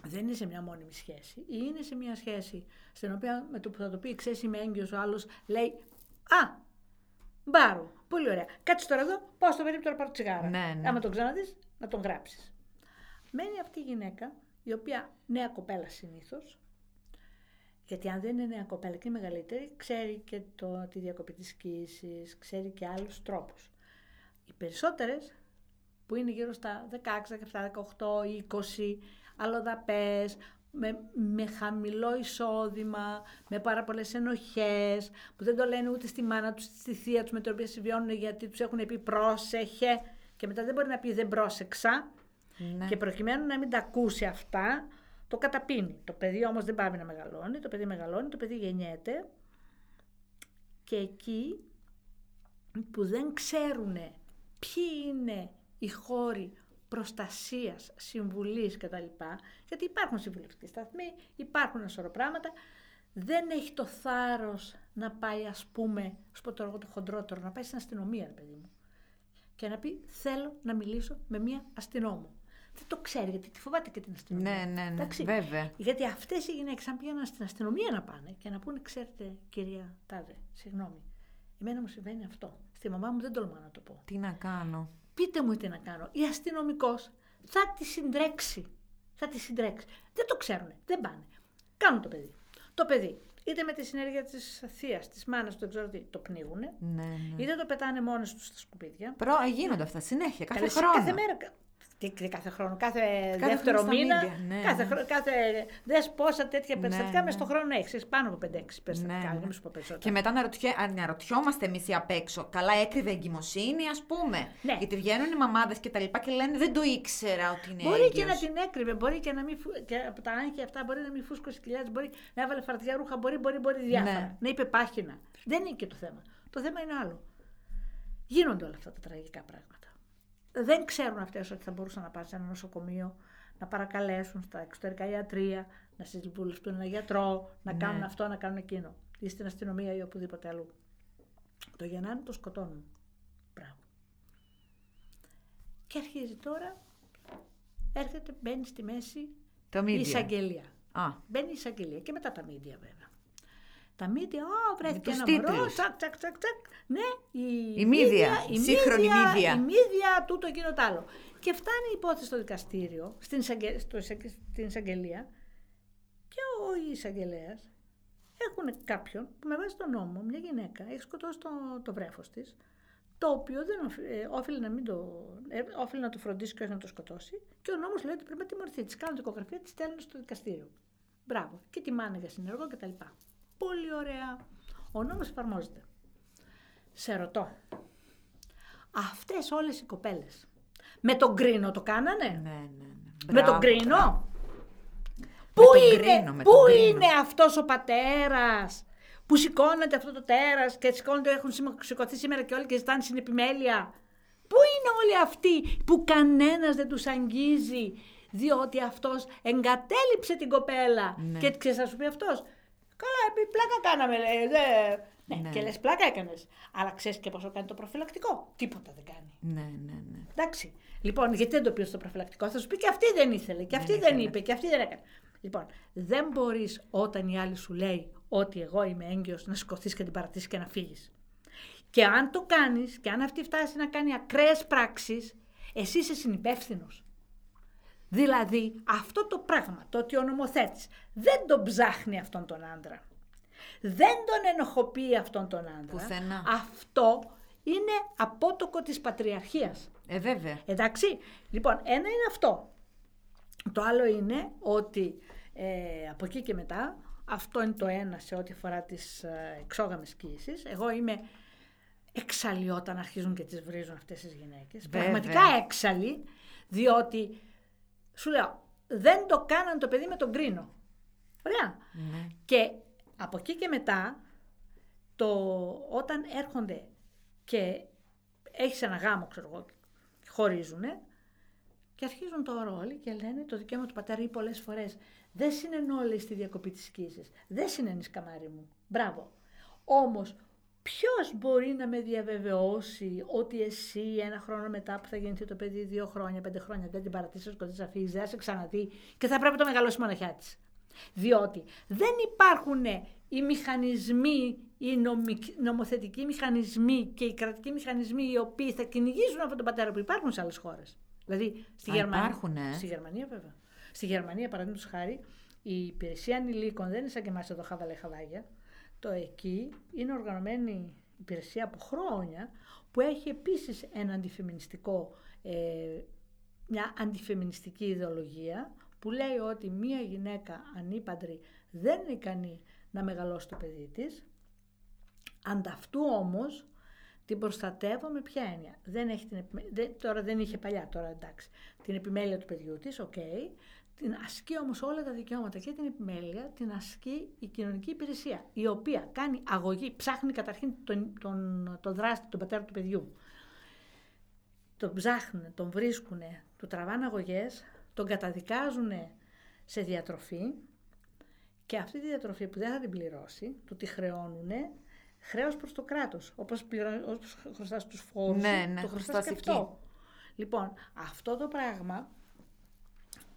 δεν είναι σε μια μόνιμη σχέση ή είναι σε μια σχέση στην οποία με το που θα το πει ξέρεις είμαι έγκυος ο άλλος λέει «Α, μπάρου, πολύ ωραία, κάτσε τώρα εδώ, πάω στο περίπτωμα να πάρω τσιγάρα». Ναι, ναι. Άμα τον ξαναδείς, να τον γράψεις. Μένει αυτή η γυναίκα, η οποία νέα κοπέλα συνήθως, γιατί αν δεν είναι νέα κοπέλα και είναι μεγαλύτερη, ξέρει και το, τη διακοπή της σκήσης, ξέρει και άλλους τρόπους. Οι περισσότερες που είναι γύρω στα 16, 17, 18, 20, αλλοδαπές, με, με χαμηλό εισόδημα, με πάρα πολλές ενοχές, που δεν το λένε ούτε στη μάνα τους, στη θεία τους με την οποία συμβιώνουν γιατί τους έχουν πει πρόσεχε και μετά δεν μπορεί να πει δεν πρόσεξα ναι. και προκειμένου να μην τα ακούσει αυτά, το καταπίνει. Το παιδί όμως δεν πάει να μεγαλώνει, το παιδί μεγαλώνει, το παιδί γεννιέται και εκεί που δεν ξέρουν ποιοι είναι οι χώροι προστασίας, συμβουλής κτλ. Γιατί υπάρχουν συμβουλευτικοί σταθμοί, υπάρχουν ένα σωρό πράγματα. Δεν έχει το θάρρος να πάει ας πούμε, σου πω τώρα εγώ το χοντρότερο, να πάει στην αστυνομία ρε παιδί μου. Και να πει θέλω να μιλήσω με μία αστυνόμο. Δεν το ξέρει γιατί τη φοβάται και την αστυνομία. Ναι, ναι, ναι, Εντάξει. βέβαια. Γιατί αυτές οι γυναίκες, αν πήγαιναν στην αστυνομία να πάνε και να πούνε, ξέρετε, κυρία Τάδε, συγγνώμη, εμένα μου συμβαίνει αυτό. Στη μαμά μου δεν τολμάω να το πω. Τι να κάνω. Πείτε μου τι να κάνω. Η αστυνομικός θα τη συντρέξει. Θα τη συντρέξει. Δεν το ξέρουν. Δεν πάνε. Κάνουν το παιδί. Το παιδί, είτε με τη συνέργεια της θείας, της μάνας του, δεν ξέρω τι, το πνίγουν, Ναι, ναι. είτε το πετάνε μόνες τους στα σκουπίδια. Προ... ε, Γίνονται αυτά συνέχεια, κάθε Καλέ, χρόνο. Κάθε μέρα. Τι, τι κάθε χρόνο, κάθε, Κάθε δεύτερο χρόνο στα μήνα. media, ναι, κάθε, ναι. χρόνο, κάθε, δες πόσα τέτοια Ναι, περιστατικά ναι. μέσα στον χρόνο έχεις. Πάνω από 5-6 περιστατικά, Ναι, δεν ναι. μου σου πω περισσότερα. Και μετά αναρωτιέ, αναρωτιόμαστε εμείς οι απ' έξω. Καλά, έκρυβε εγκυμοσύνη, ας πούμε. Ναι. Γιατί βγαίνουν οι μαμάδες και τα λοιπά και λένε Δεν το ήξερα ότι είναι Μπορεί και έγκυος». να την έκρυβε, μπορεί και να μην. φου- Και από τα άγχη αυτά μπορεί να μην φούσκωσε χιλιάδες, μπορεί να έβαλε φαρτιά ρούχα, μπορεί, μπορεί, μπορεί διάφορα. Ναι. Να είπε πάχυνα. Δεν είναι και το θέμα. Το θέμα είναι άλλο. Γίνονται όλα αυτά τα τραγικά πράγματα. Δεν ξέρουν αυτές ότι θα μπορούσαν να πάνε σε ένα νοσοκομείο, να παρακαλέσουν στα εξωτερικά ιατρία, να συμβουλευτούν έναν γιατρό, να Ναι. κάνουν αυτό, να κάνουν εκείνο. Ή στην αστυνομία ή οπουδήποτε αλλού. Το γεννάνε, το σκοτώνουν. Μπράβο. Και αρχίζει τώρα, έρχεται, μπαίνει στη μέση Το η media. εισαγγελία. Α, Μπαίνει η εισαγγελία και μετά τα μίντια βέβαια. Τα μύδια, «Ω, βρέθηκε τους ένα μωρό, τίτλους. τσακ, τσακ, τσακ, τσακ. Ναι, η, Η μύδια, η σύγχρονη μύδια. Η μύδια, τούτο, εκείνο τ' άλλο. Και φτάνει η υπόθεση στο δικαστήριο, στην, εισαγγε- στο εισαγγε- στην εισαγγελία και ο εισαγγελέας έχουν κάποιον που με βάση τον νόμο, μια γυναίκα, έχει σκοτώσει το, το βρέφος της, το οποίο δεν οφ- ε, όφιλε να, μην το, ε, όφιλε να το φροντίσει και όχι να το σκοτώσει. Και ο νόμος λέει ότι πρέπει να τιμωρηθεί. Της κάνουν δικογραφία, της στέλνουν στο δικαστήριο. Μπράβο. Και τη μάνα για συνεργό κτλ. Πολύ ωραία. Ο νόμος εφαρμόζεται. Σε ρωτώ. Αυτές όλες οι κοπέλες με τον κρίνο το κάνανε; Ναι, ναι, ναι. Με Μπράβο, τον κρίνο; μπράβο. Πού τον είναι, κρίνο, με πού τον κρίνο. είναι αυτός ο πατέρας που σηκώνεται αυτό το τέρας και σηκώνεται, έχουν σημα- σηκωθεί σήμερα και όλοι και ζητάνε συνεπιμέλεια; Πού είναι όλοι αυτοί που κανένας δεν τους αγγίζει διότι αυτός εγκατέλειψε την κοπέλα; Ναι. και ξέρεις θα σου πει αυτός Καλά, επί πλάκα κάναμε, λέει. Δε... Ναι, Ναι. και λες πλάκα έκανες. Αλλά ξέρεις και πόσο κάνει το προφυλακτικό. Τίποτα δεν κάνει. Ναι, ναι, ναι. Εντάξει. Λοιπόν, γιατί δεν το πει στο προφυλακτικό, θα σου πει και αυτή δεν ήθελε, και αυτή δεν, ήθελε. είπε, και αυτή δεν έκανε. Λοιπόν, δεν μπορείς όταν η άλλη σου λέει ότι εγώ είμαι έγκυος να σηκωθείς και την παρατήσεις και να φύγεις. Και αν το κάνεις, και αν αυτή φτάσει να κάνει ακραίες πράξεις, εσύ είσαι συνυπεύθυνος. Δηλαδή, αυτό το πράγμα, το ότι ο νομοθέτης δεν τον ψάχνει αυτόν τον άντρα, δεν τον ενοχοποιεί αυτόν τον άντρα, Πουθενά. αυτό είναι απότοκο της πατριαρχίας. Ε, βέβαια. Εντάξει, λοιπόν, ένα είναι αυτό. Το άλλο είναι ότι ε, από εκεί και μετά, αυτό είναι το ένα σε ό,τι αφορά τις ε, εξόγαμες κοίησεις. Εγώ είμαι έξαλλη όταν αρχίζουν και τις βρίζουν αυτές τις γυναίκες. Βέβαια. Πραγματικά έξαλλη, διότι σου λέω, δεν το κάναν το παιδί με τον κρίνο. Ωραία. Ναι. Και από εκεί και μετά, το, όταν έρχονται και έχεις ένα γάμο, ξέρω εγώ, χωρίζουνε και αρχίζουν τώρα όλοι και λένε το δικαίωμα του πατέρα ή πολλές φορές δεν συνενώ λέει στη διακοπή της σκήσης, δεν συνενείς καμάρι μου, μπράβο. Όμως ποιος μπορεί να με διαβεβαιώσει ότι εσύ ένα χρόνο μετά που θα γεννηθεί το παιδί, δύο χρόνια, πέντε χρόνια δεν την παρατήσεις, σκοτείς αφήσεις, δεν θα σε ξαναδεί και θα πρέπει να το μεγαλώσει μοναχιά της. Διότι δεν υπάρχουν οι μηχανισμοί, οι νομικ- νομοθετικοί μηχανισμοί και οι κρατικοί μηχανισμοί οι οποίοι θα κυνηγήσουν αυτόν τον πατέρα που υπάρχουν σε άλλες χώρες. Δηλαδή στη Α, Γερμανία. υπάρχουν, ε. Στη Γερμανία βέβαια. Στη Γερμανία, παραδείγματος χάρη, η υπηρεσία ανηλίκων δεν είναι σαν και εμάς εδώ χαβαλέ χαβάγια. Το εκεί είναι οργανωμένη υπηρεσία από χρόνια που έχει επίσης ένα αντιφεμινιστικό, ε, μια αντιφεμινιστική ιδεολογία που λέει ότι μία γυναίκα ανύπαντρη δεν είναι ικανή να μεγαλώσει το παιδί της. Αντ' αυτού όμως την προστατεύω με ποια έννοια. Δεν έχει την, επιμέ- δεν- τώρα δεν είχε παλιά, τώρα εντάξει. Την επιμέλεια του παιδιού της, οκ. Την ασκεί όμως όλα τα δικαιώματα και την επιμέλεια την ασκεί η κοινωνική υπηρεσία, η οποία κάνει αγωγή, ψάχνει καταρχήν τον, τον, τον δράστη, τον πατέρα του παιδιού. Τον ψάχνουν, τον βρίσκουν, του τραβάνε αγωγές, τον καταδικάζουν σε διατροφή και αυτή τη διατροφή που δεν θα την πληρώσει, του τη χρεώνουν χρέος προς το κράτος. Όπως, πληρώ, όπως χρωστάς τους φόρους, Ναι, σου, ναι, το χρωστάς χρωστάς και εκεί. αυτό. Λοιπόν, αυτό το πράγμα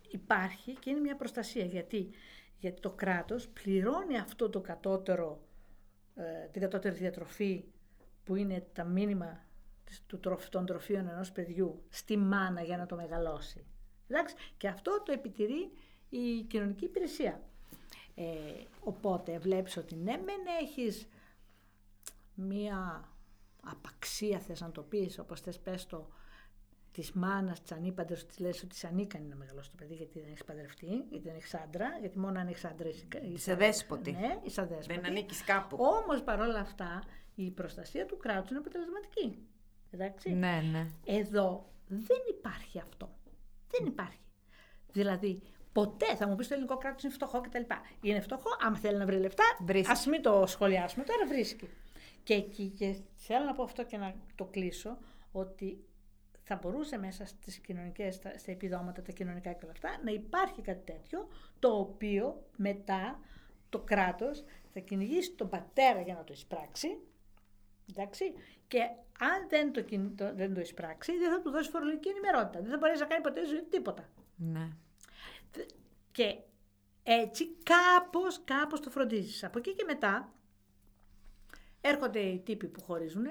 υπάρχει και είναι μια προστασία. Γιατί, Γιατί το κράτος πληρώνει αυτό το κατώτερο, ε, την κατώτερη διατροφή που είναι τα μήνυμα της- του, τροφ- των τροφίων ενός παιδιού στη μάνα για να το μεγαλώσει. Εντάξει, και αυτό το επιτηρεί η κοινωνική υπηρεσία. Ε, οπότε βλέπεις ότι ναι μεν έχεις μία απαξία θες να το πεις, όπως θες πες το, της μάνας, της ανήπαντρας, της λες ότι είσαι ανίκανη να μεγαλώσει το παιδί γιατί δεν έχεις παντρευτεί, γιατί δεν έχεις άντρα, γιατί μόνο αν έχεις άντρα είσαι, Είσαι δέσποτη. Ναι, είσαι αδέσποτη. Δεν ανήκεις κάπου. Όμως παρόλα αυτά η προστασία του κράτους είναι αποτελεσματική. Εντάξει. Ναι, ναι. Εδώ δεν υπάρχει αυτό. Δεν υπάρχει. Δηλαδή, ποτέ θα μου πεις το ελληνικό κράτος είναι φτωχό κτλ. Είναι φτωχό, άμα θέλει να βρει λεφτά, Βρίσκει. ας μην το σχολιάσουμε τώρα, βρίσκει. Και εκεί και θέλω να πω αυτό και να το κλείσω, ότι θα μπορούσε μέσα στις κοινωνικές, στα, στα επιδόματα, τα κοινωνικά και όλα αυτά, να υπάρχει κάτι τέτοιο, το οποίο μετά το κράτος θα κυνηγήσει τον πατέρα για να το εισπράξει, εντάξει, και αν δεν το, κιν- το- δεν το εισπράξει, δεν θα του δώσει φορολογική ενημερότητα. Δεν θα μπορέσει να κάνει ποτέ στη ζωή του τίποτα. ναι. Και έτσι κάπως, κάπως το φροντίζεις. Από εκεί και μετά, Έρχονται οι τύποι που χωρίζουν,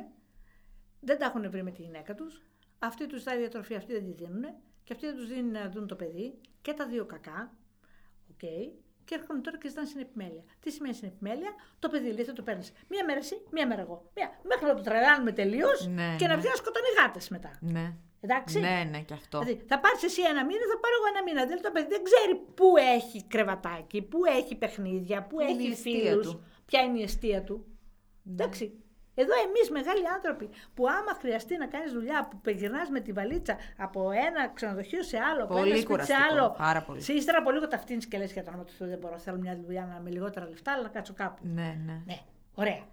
δεν τα έχουν βρει με τη γυναίκα τους. Αυτή τους ζητάει διατροφή, αυτοί δεν τη δίνουν. Και αυτοί δεν τους δίνουν να δουν το παιδί. Και τα δύο κακά. Οκ. Και έρχονται τώρα και ζητάνε συνεπιμέλεια. Τι σημαίνει συνεπιμέλεια, το παιδί λέει θα το παίρνεις. Μία μέρα εσύ, μία μέρα εγώ. Μία, μέχρι να το τρελάνουμε τελείως Ναι, και να ναι. βγει να σκοτώνει γάτες μετά. Ναι. Εντάξει. Ναι, ναι, και αυτό. Δηλαδή, θα πάρεις εσύ ένα μήνα, θα πάρω εγώ ένα μήνα. Δηλαδή το παιδί δεν ξέρει πού έχει κρεβατάκι, πού έχει παιχνίδια, πού Είναι η έχει εστία φίλους. του. Ποια είναι η εστία του. Εντάξει. Εδώ εμείς μεγάλοι άνθρωποι που άμα χρειαστεί να κάνεις δουλειά, που γυρνάς με τη βαλίτσα από ένα ξενοδοχείο σε άλλο, από Πολύ ένα σπίτι σε κουραστικό, άλλο. πάρα πολύ. Σε ύστερα από λίγο τα φτύνει και λες για το όνομα του Θεού δεν μπορώ. Θέλω μια δουλειά να με λιγότερα λεφτά, αλλά να κάτσω κάπου. Ναι, ναι. Ναι, ωραία.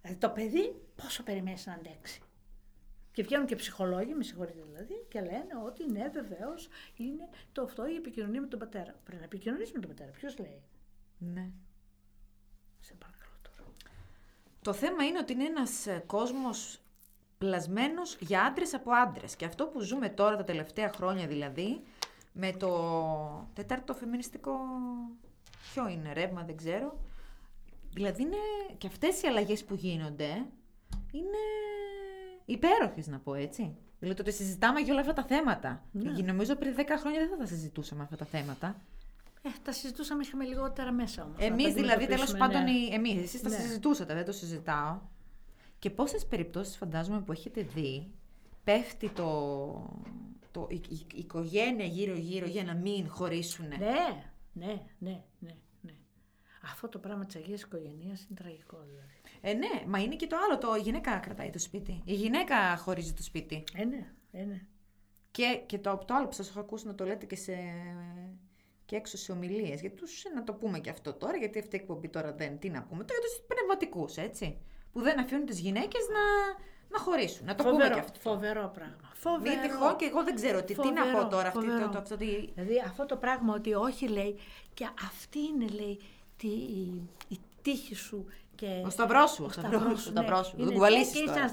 Δηλαδή το παιδί πόσο περιμένεις να αντέξει; Και βγαίνουν και ψυχολόγοι, με συγχωρείτε δηλαδή, και λένε ότι ναι, βεβαίως είναι το αυτό η επικοινωνία με τον πατέρα. Πρέπει να επικοινωνήσει με τον πατέρα. Ποιος λέει; ναι. Σε παρακαλώ τώρα. Το θέμα είναι ότι είναι ένας ε, κόσμος πλασμένος για άντρες από άντρες. Και αυτό που ζούμε τώρα τα τελευταία χρόνια δηλαδή, με το τέταρτο φεμινιστικό, ποιο είναι, ρεύμα δεν ξέρω. Δηλαδή είναι και αυτές οι αλλαγές που γίνονται είναι υπέροχες να πω έτσι. Δηλαδή το ότι συζητάμε για όλα αυτά τα θέματα. Ναι. Νομίζω πριν 10 χρόνια δεν θα τα συζητούσαμε αυτά τα θέματα. Ε, τα συζητούσαμε, είχαμε λιγότερα μέσα όμως. Εμείς δηλαδή, τέλος πάντων, Ναι. εμείς, εσείς τα Ναι. συζητούσατε, δεν το συζητάω. Και πόσες περιπτώσεις φαντάζομαι που έχετε δει, πέφτει το, το, η, η- η οικογένεια γύρω-γύρω για να μην χωρίσουν. Ναι, ναι, ναι, ναι, ναι. Αυτό το πράγμα της Αγίας Οικογένειας είναι τραγικό δηλαδή. Ε, ναι, μα είναι και το άλλο. Το, η γυναίκα κρατάει το σπίτι. Η γυναίκα χωρίζει το σπίτι. Ε, ναι, ε, ναι. Και, και το, το άλλο που σας έχω ακούσει να το λέτε και, σε, και έξω σε ομιλίες. Γιατί τους, να το πούμε και αυτό τώρα, γιατί αυτή η εκπομπή τώρα δεν. Τι να πούμε. Το για τους πνευματικούς, έτσι. Που δεν αφήνουν τις γυναίκες να, να χωρίσουν. Να το πούμε Φοβερό, και αυτό. φοβερό πράγμα. Μην Φοβερό. τυχόν και εγώ δεν ξέρω τι, τι να Φοβερό, πω τώρα. Αυτή, φοβερό. το, το, αυτό, τι- Δηλαδή αυτό το πράγμα ότι όχι λέει και αυτή είναι λέει τη, η, η τύχη σου και... Ο σταυρός σου, Ο ο σταυρός σου, ο σταυρός σου. Είναι- Τον κουβαλήσεις και είσαι τώρα. ένας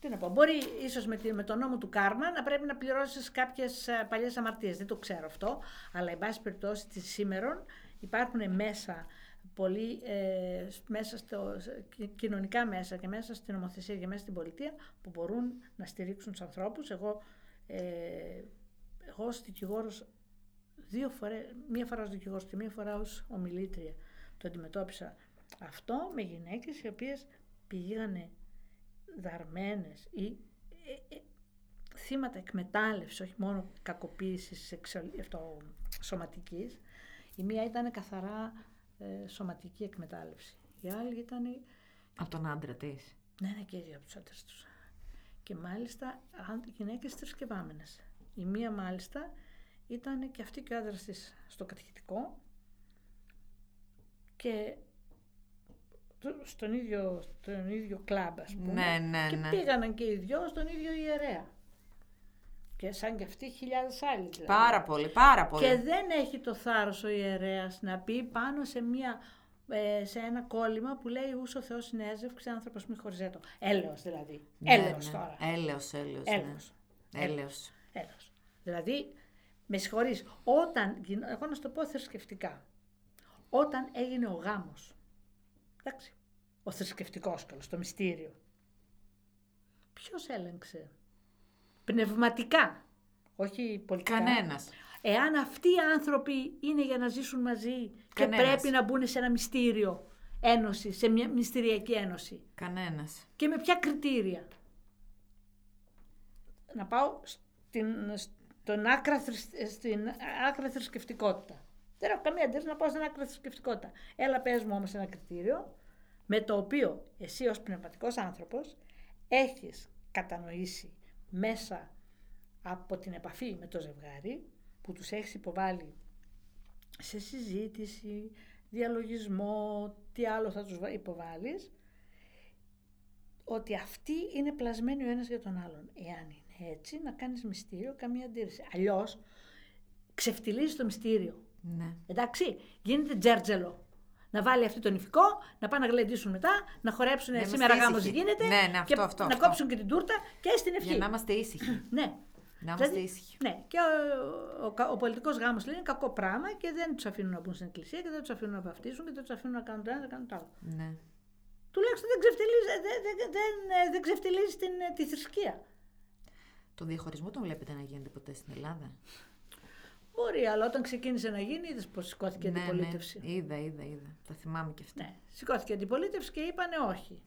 τι να πω. Μπορεί ίσως με, τη- με τον νόμο του κάρμα να πρέπει να πληρώσεις κάποιες ε, παλιές αμαρτίες. Δεν το ξέρω αυτό. Αλλά εν πάση περιπτώσει της σήμερον υπάρχουν μέσα πολύ ε, μέσα στο, σε- κι- κοινωνικά μέσα και μέσα στην νομοθεσία και μέσα στην πολιτεία που μπορούν να στηρίξουν τους ανθρώπους. Εγώ, ε, εγώ ως δικηγόρος δύο φορές, μία φορά ως δικηγόρος και μία φορά ως ομιλήτρια το αντιμετώπισα αυτό με γυναίκες οι οποίες πήγανε δαρμένες ή ε, ε, θύματα εκμετάλλευσης, όχι μόνο κακοποίησης σεξουαλ- αυτό, σωματικής. Η μία ήταν καθαρά ε, σωματική εκμετάλλευση. Η άλλη ήταν Από τον άντρα της. ναι, ναι, και οι δύο από τους άντρες τους. Και μάλιστα γυναίκες θρησκευάμενες. Η μία μάλιστα ήταν και αυτή και ο άντρας της στο κατηχητικό και το- στον ίδιο, στον ίδιο κλαμπ, ας πούμε. Ναι, ναι, και ναι. πήγαναν και οι δυο στον ίδιο ιερέα. Και σαν και αυτοί χιλιάδες άλλοι. Δηλαδή. Πάρα πολύ, πάρα πολύ. Και δεν έχει το θάρρος ο ιερέας να πει πάνω σε, μια, ε, σε ένα κόλλημα που λέει «Ούς ο Θεός συνέζευξε, άνθρωπος μη χωριζέτο». Έλεος δηλαδή. Ναι, Έλεος ναι. τώρα. Έλεος, έλεος. ναι. Έλεος. Έλεος. Έλεος. Δηλαδή, με συγχωρείς, όταν, γιν- εγώ να σου το πω θρησκευτικά, όταν έγινε ο γάμος, εντάξει, ο θρησκευτικός καλός, το μυστήριο, ποιος έλεγξε; Πνευματικά, όχι πολιτικά. Κανένας. Εάν αυτοί οι άνθρωποι είναι για να ζήσουν μαζί και Κανένας. πρέπει να μπουν σε ένα μυστήριο ένωση, σε μια μυστηριακή ένωση. Κανένας. Και με ποια κριτήρια; Να πάω στην, στον άκρα, θρησκ- στην άκρα θρησκευτικότητα. Δεν έχω καμία αντίρρηση να πάω στην άκρα θρησκευτικότητα. Έλα πες μου όμως ένα κριτήριο με το οποίο εσύ ως πνευματικός άνθρωπος έχεις κατανοήσει μέσα από την επαφή με το ζευγάρι που τους έχεις υποβάλει σε συζήτηση, διαλογισμό, τι άλλο θα τους βα- υποβάλεις, ότι αυτοί είναι πλασμένοι ο ένας για τον άλλον. Εάν είναι έτσι, να κάνεις μυστήριο, καμία αντίρρηση. Αλλιώς, ξεφτιλίζεις το μυστήριο. Ναι. Εντάξει, γίνεται τζέρτζελο. Να βάλει αυτή τον ηφικό, να πάνε να γλεντήσουν μετά, να χορέψουν Να σήμερα είμαστε γάμος ήσυχοι. γίνεται Ναι, ναι, αυτό, και αυτό, να αυτό. κόψουν και την τούρτα και στην ευχή. Για να είμαστε ήσυχοι. *clears throat* Ναι. Να είμαστε Δηλαδή, ήσυχοι. Ναι, και ο, ο, ο, ο πολιτικός γάμος λέει είναι κακό πράγμα και δεν τους αφήνουν να μπουν στην εκκλησία και δεν τους αφήνουν να βαφτίσουν και δεν τους αφήνουν να κάνουν το ένα, να κάνουν το άλλο. Ναι. τουλάχιστον δεν ξεφτυλίζει, δεν, δεν, δεν, ε, δεν ξεφτυλίζει την, ε, τη θρησκεία. Το διαχωρισμό τον βλέπετε να γίνεται ποτέ στην Ελλάδα; Μπορεί, αλλά όταν ξεκίνησε να γίνει, είδες πώ σηκώθηκε η ναι, αντιπολίτευση. ναι, είδα, είδα, είδα. Τα θυμάμαι και αυτά. Ναι, σηκώθηκε η αντιπολίτευση και είπανε όχι.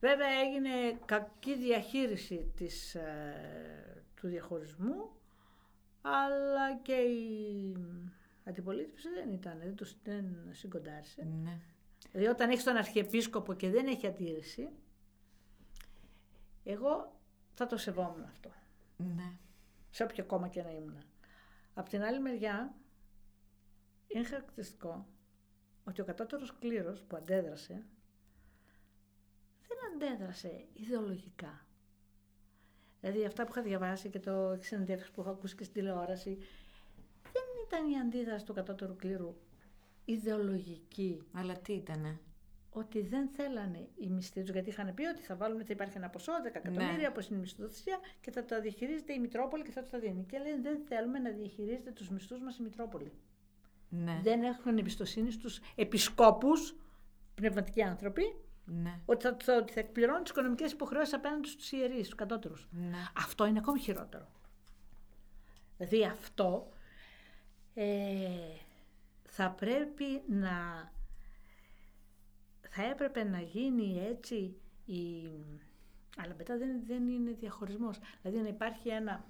Βέβαια έγινε κακή διαχείριση της, ε, του διαχωρισμού, αλλά και η αντιπολίτευση δεν ήταν, δεν, το, δεν συγκοντάρισε. Ναι. Δηλαδή όταν έχεις τον Αρχιεπίσκοπο και δεν έχει αντίρρηση, εγώ θα το σεβόμουν αυτό, ναι. σε όποιο κόμμα και να ήμουν. Απ' την άλλη μεριά, είναι χαρακτηριστικό ότι ο κατώτερος κλήρος που αντέδρασε, δεν αντέδρασε ιδεολογικά. Δηλαδή αυτά που είχα διαβάσει και το συνεντεύξεις που έχω ακούσει και στην τηλεόραση, δεν ήταν η αντίδραση του κατώτερου κλήρου ιδεολογική. Αλλά τι ήτανε; Ότι δεν θέλανε οι μισθοί τους, γιατί είχαν πει ότι θα βάλουμε, θα υπάρχει ένα ποσό, 10 εκατομμύρια, Ναι. όπως είναι η μισθοδοσία, και θα τα διαχειρίζεται η Μητρόπολη και θα του τα δίνει. Και λένε δεν θέλουμε να διαχειρίζεται τους μισθούς μας η Μητρόπολη. Ναι. Δεν έχουν εμπιστοσύνη στους επισκόπους, πνευματικοί άνθρωποι, Ναι. ότι θα, θα, ότι θα εκπληρώνουν τις οικονομικές υποχρεώσεις απέναντι στους ιερείς, στους κατώτερους. Ναι. Αυτό είναι ακόμη χειρότερο. Δηλαδή αυτό ε, θα πρέπει να... Θα έπρεπε να γίνει έτσι η... Αλλά μετά δεν, δεν είναι διαχωρισμός. Δηλαδή να υπάρχει ένα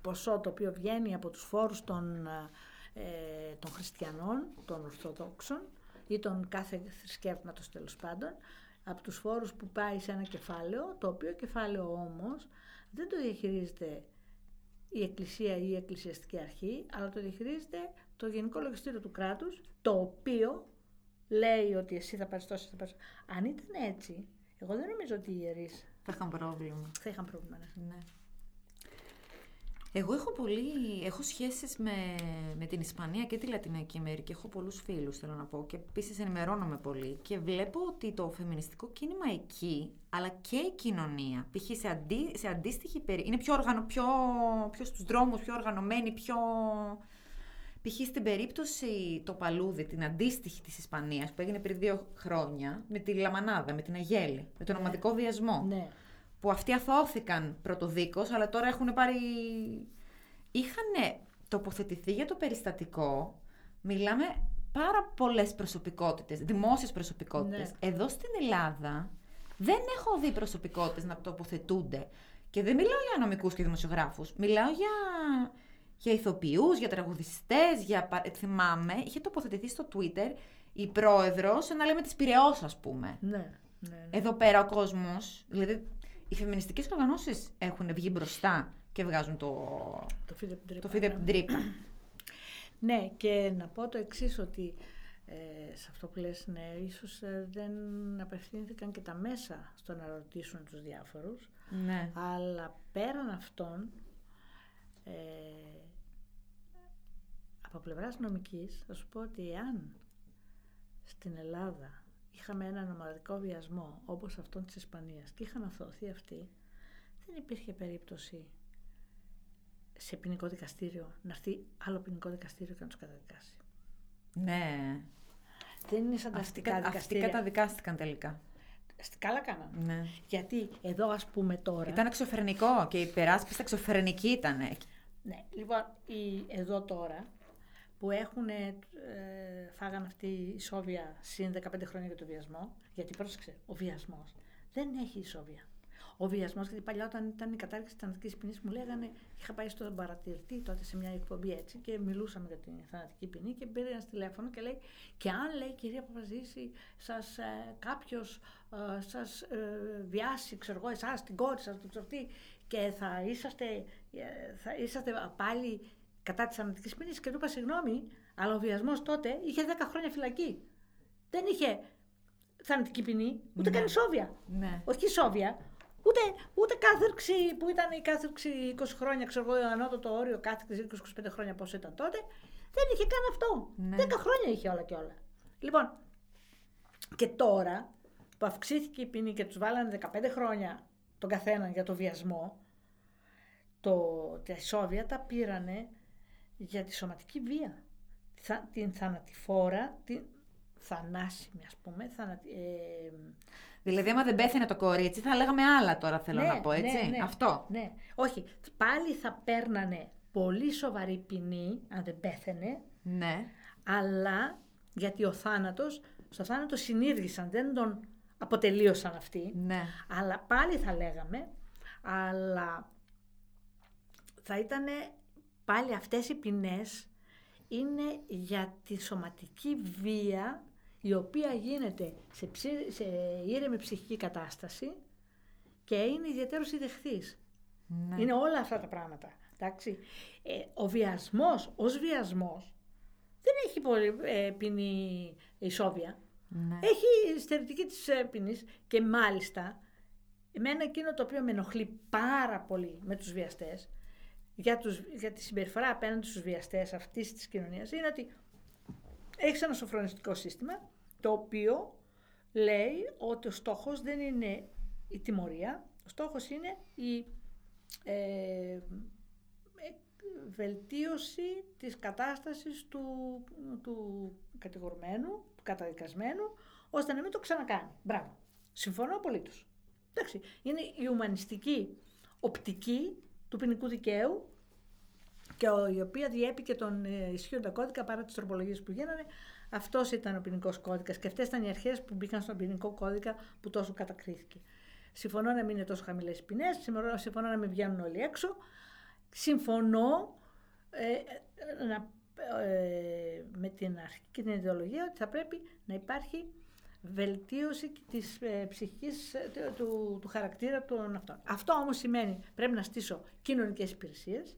ποσό το οποίο βγαίνει από τους φόρους των, ε, των χριστιανών, των Ορθοδόξων ή των κάθε θρησκεύματος τέλος πάντων, από τους φόρους που πάει σε ένα κεφάλαιο, το οποίο κεφάλαιο όμως δεν το διαχειρίζεται η Εκκλησία ή η Εκκλησιαστική Αρχή, αλλά το διαχειρίζεται το Γενικό Λογιστήριο του κράτους, το οποίο λέει ότι εσύ θα πάρεις τόσο, θα πάρεις... Αν ήταν έτσι, εγώ δεν νομίζω ότι οι ιερείς Θα είχαν πρόβλημα. θα είχαν πρόβλημα. ναι. Ναι. Εγώ έχω πολύ, έχω σχέσεις με, με την Ισπανία και τη Λατινική Αμερική. Έχω πολλούς φίλους, θέλω να πω, και επίσης ενημερώνομαι πολύ. Και βλέπω ότι το φεμινιστικό κίνημα εκεί, αλλά και η κοινωνία, π.χ. σε, αντί, σε αντίστοιχη περί... είναι πιο, οργανω, πιο, πιο στους δρόμους, πιο οργανωμένοι, πιο... Π.χ. στην περίπτωση το Παλούδι, την αντίστοιχη της Ισπανίας, που έγινε πριν δύο χρόνια, με τη Λαμανάδα, με την Αγέλη, με τον ομαδικό βιασμό Ναι. που αυτοί αθώθηκαν πρωτοδίκως, αλλά τώρα έχουν πάρει... Είχαν τοποθετηθεί για το περιστατικό, μιλάμε πάρα πολλές προσωπικότητες, δημόσιες προσωπικότητες. Ναι. Εδώ στην Ελλάδα δεν έχω δει προσωπικότητες να τοποθετούνται. Και δεν μιλάω για νομικούς και δημοσιογράφους, μιλάω για, για ηθοποιούς, για τραγουδιστές, για... πα- Θυμάμαι, είχε τοποθετηθεί στο Twitter η πρόεδρος, να λέμε της Πειραιώς, ας πούμε. Ναι. ναι, ναι. Εδώ πέρα ο κόσμος, δηλαδή οι φεμινιστικές οργανώσεις έχουν βγει μπροστά και βγάζουν το, Το φίδε που το τρύπα, φίδε ναι. την τρύπα. Ναι, και να πω το εξής ότι ε, σε αυτό που λες, ναι, ίσως ε, δεν απευθύνθηκαν και τα μέσα στο να ρωτήσουν τους διάφορους, ναι. αλλά πέραν αυτών, ε, από πλευράς νομικής, θα σου πω ότι εάν στην Ελλάδα είχαμε έναν ομαδικό βιασμό όπως αυτόν της Ισπανίας και είχαν αθωωθεί αυτοί, δεν υπήρχε περίπτωση σε ποινικό δικαστήριο να έρθει άλλο ποινικό δικαστήριο και να τους καταδικάσει. ναι. Δεν είναι σαν τα Αυτοί, αστικά κα- αυτοί δικαστήρια. καταδικάστηκαν τελικά. Αστ- Καλά κάνανε. Ναι. Γιατί εδώ ας πούμε τώρα... Ήταν εξωφρενικό και η υπεράσπιση εξωφρενική ήταν. Ναι, λοιπόν, οι, εδώ τώρα που έχουν ε, φάγανε αυτή η Σόβια συν 15 χρόνια για το βιασμό, γιατί πρόσεξε, ο βιασμός δεν έχει ισόβια. Ο βιασμός, γιατί παλιά όταν ήταν η κατάργηση της θανατικής ποινής μου λέγανε, είχα πάει στον παρατηρητή τότε σε μια εκπομπή έτσι και μιλούσαμε για την θανατική ποινή και πήρε ένας τηλέφωνο και λέει και αν λέει κυρία Παπαζήση σας ε, κάποιος ε, σας ε, βιάσει, ξέρω εγώ, εσάς, την κόρη σας, το ξέρω τι, και θα είσαστε, ε, θα είσαστε πάλι κατά της θανατικής ποινής και του είπα συγγνώμη, αλλά ο βιασμός τότε είχε 10 χρόνια φυλακή. Δεν είχε θανατική ποινή, ούτε Ναι. καν ισόβια. Ναι. Όχι ισόβια, ούτε, ούτε κάθερξη που ήταν η κάθερξη 20 χρόνια, ξέρω εγώ, ανώτατο όριο κάθερξη 20-25 χρόνια πόσο ήταν τότε. Δεν είχε καν αυτό. Ναι. 10 χρόνια είχε όλα και όλα. Λοιπόν, και τώρα που αυξήθηκε η ποινή και τους βάλανε 15 χρόνια τον καθένα για το βιασμό, το, τα ισόβια τα πήρανε για τη σωματική βία. Θα- την θανατηφόρα, την θανάσιμη, ας πούμε. Θανα, ε, Δηλαδή, άμα δεν πέθανε το κορίτσι, θα λέγαμε άλλα τώρα, θέλω ναι, να πω, έτσι; ναι, ναι, Αυτό. Ναι. Όχι, πάλι θα παίρνανε πολύ σοβαρή ποινή, αν δεν πέθανε, Ναι. αλλά γιατί ο θάνατος, στο θάνατο συνήργησαν, δεν τον αποτελείωσαν αυτοί. Ναι. Αλλά πάλι θα λέγαμε, αλλά θα ήταν πάλι αυτές οι ποινές είναι για τη σωματική βία η οποία γίνεται σε, ψη- σε ήρεμη ψυχική κατάσταση και είναι ιδιαίτερος ιδεχθής. ναι. Είναι όλα αυτά τα πράγματα. Εντάξει. Ε, ο βιασμός ως βιασμός δεν έχει πολύ ε, ποινή ισόβια. Ναι. Έχει στερητική της ε, ποινής και μάλιστα εμένα εκείνο το οποίο με ενοχλεί πάρα πολύ με τους βιαστές για, τους, για τη συμπεριφορά απέναντι στους βιαστές αυτής της κοινωνίας είναι ότι έχεις ένα σοφρονιστικό σύστημα το οποίο λέει ότι ο στόχος δεν είναι η τιμωρία, ο στόχος είναι η ε, ε, βελτίωση της κατάστασης του, του κατηγορουμένου, του καταδικασμένου, ώστε να μην το ξανακάνει. Μπράβο. Συμφωνώ απολύτως. Εντάξει, είναι η ουμανιστική οπτική του ποινικού δικαίου και ο- η οποία διέπει και τον ε, ισχύοντα κώδικα παρά τις τροπολογίες που γίνανε. Αυτός ήταν ο ποινικός κώδικας και αυτές ήταν οι αρχές που μπήκαν στον ποινικό κώδικα που τόσο κατακρίθηκε. Συμφωνώ να μην είναι τόσο χαμηλές οι ποινές, συμφωνώ- συμφωνώ να μην βγαίνουν όλοι έξω. Συμφωνώ ε, ε, να, ε, με την αρχή και την ιδεολογία ότι θα πρέπει να υπάρχει βελτίωση της ε, ψυχικής ε, του, του, του χαρακτήρα των αυτών. Αυτό όμως σημαίνει πρέπει να στήσω κοινωνικές υπηρεσίες,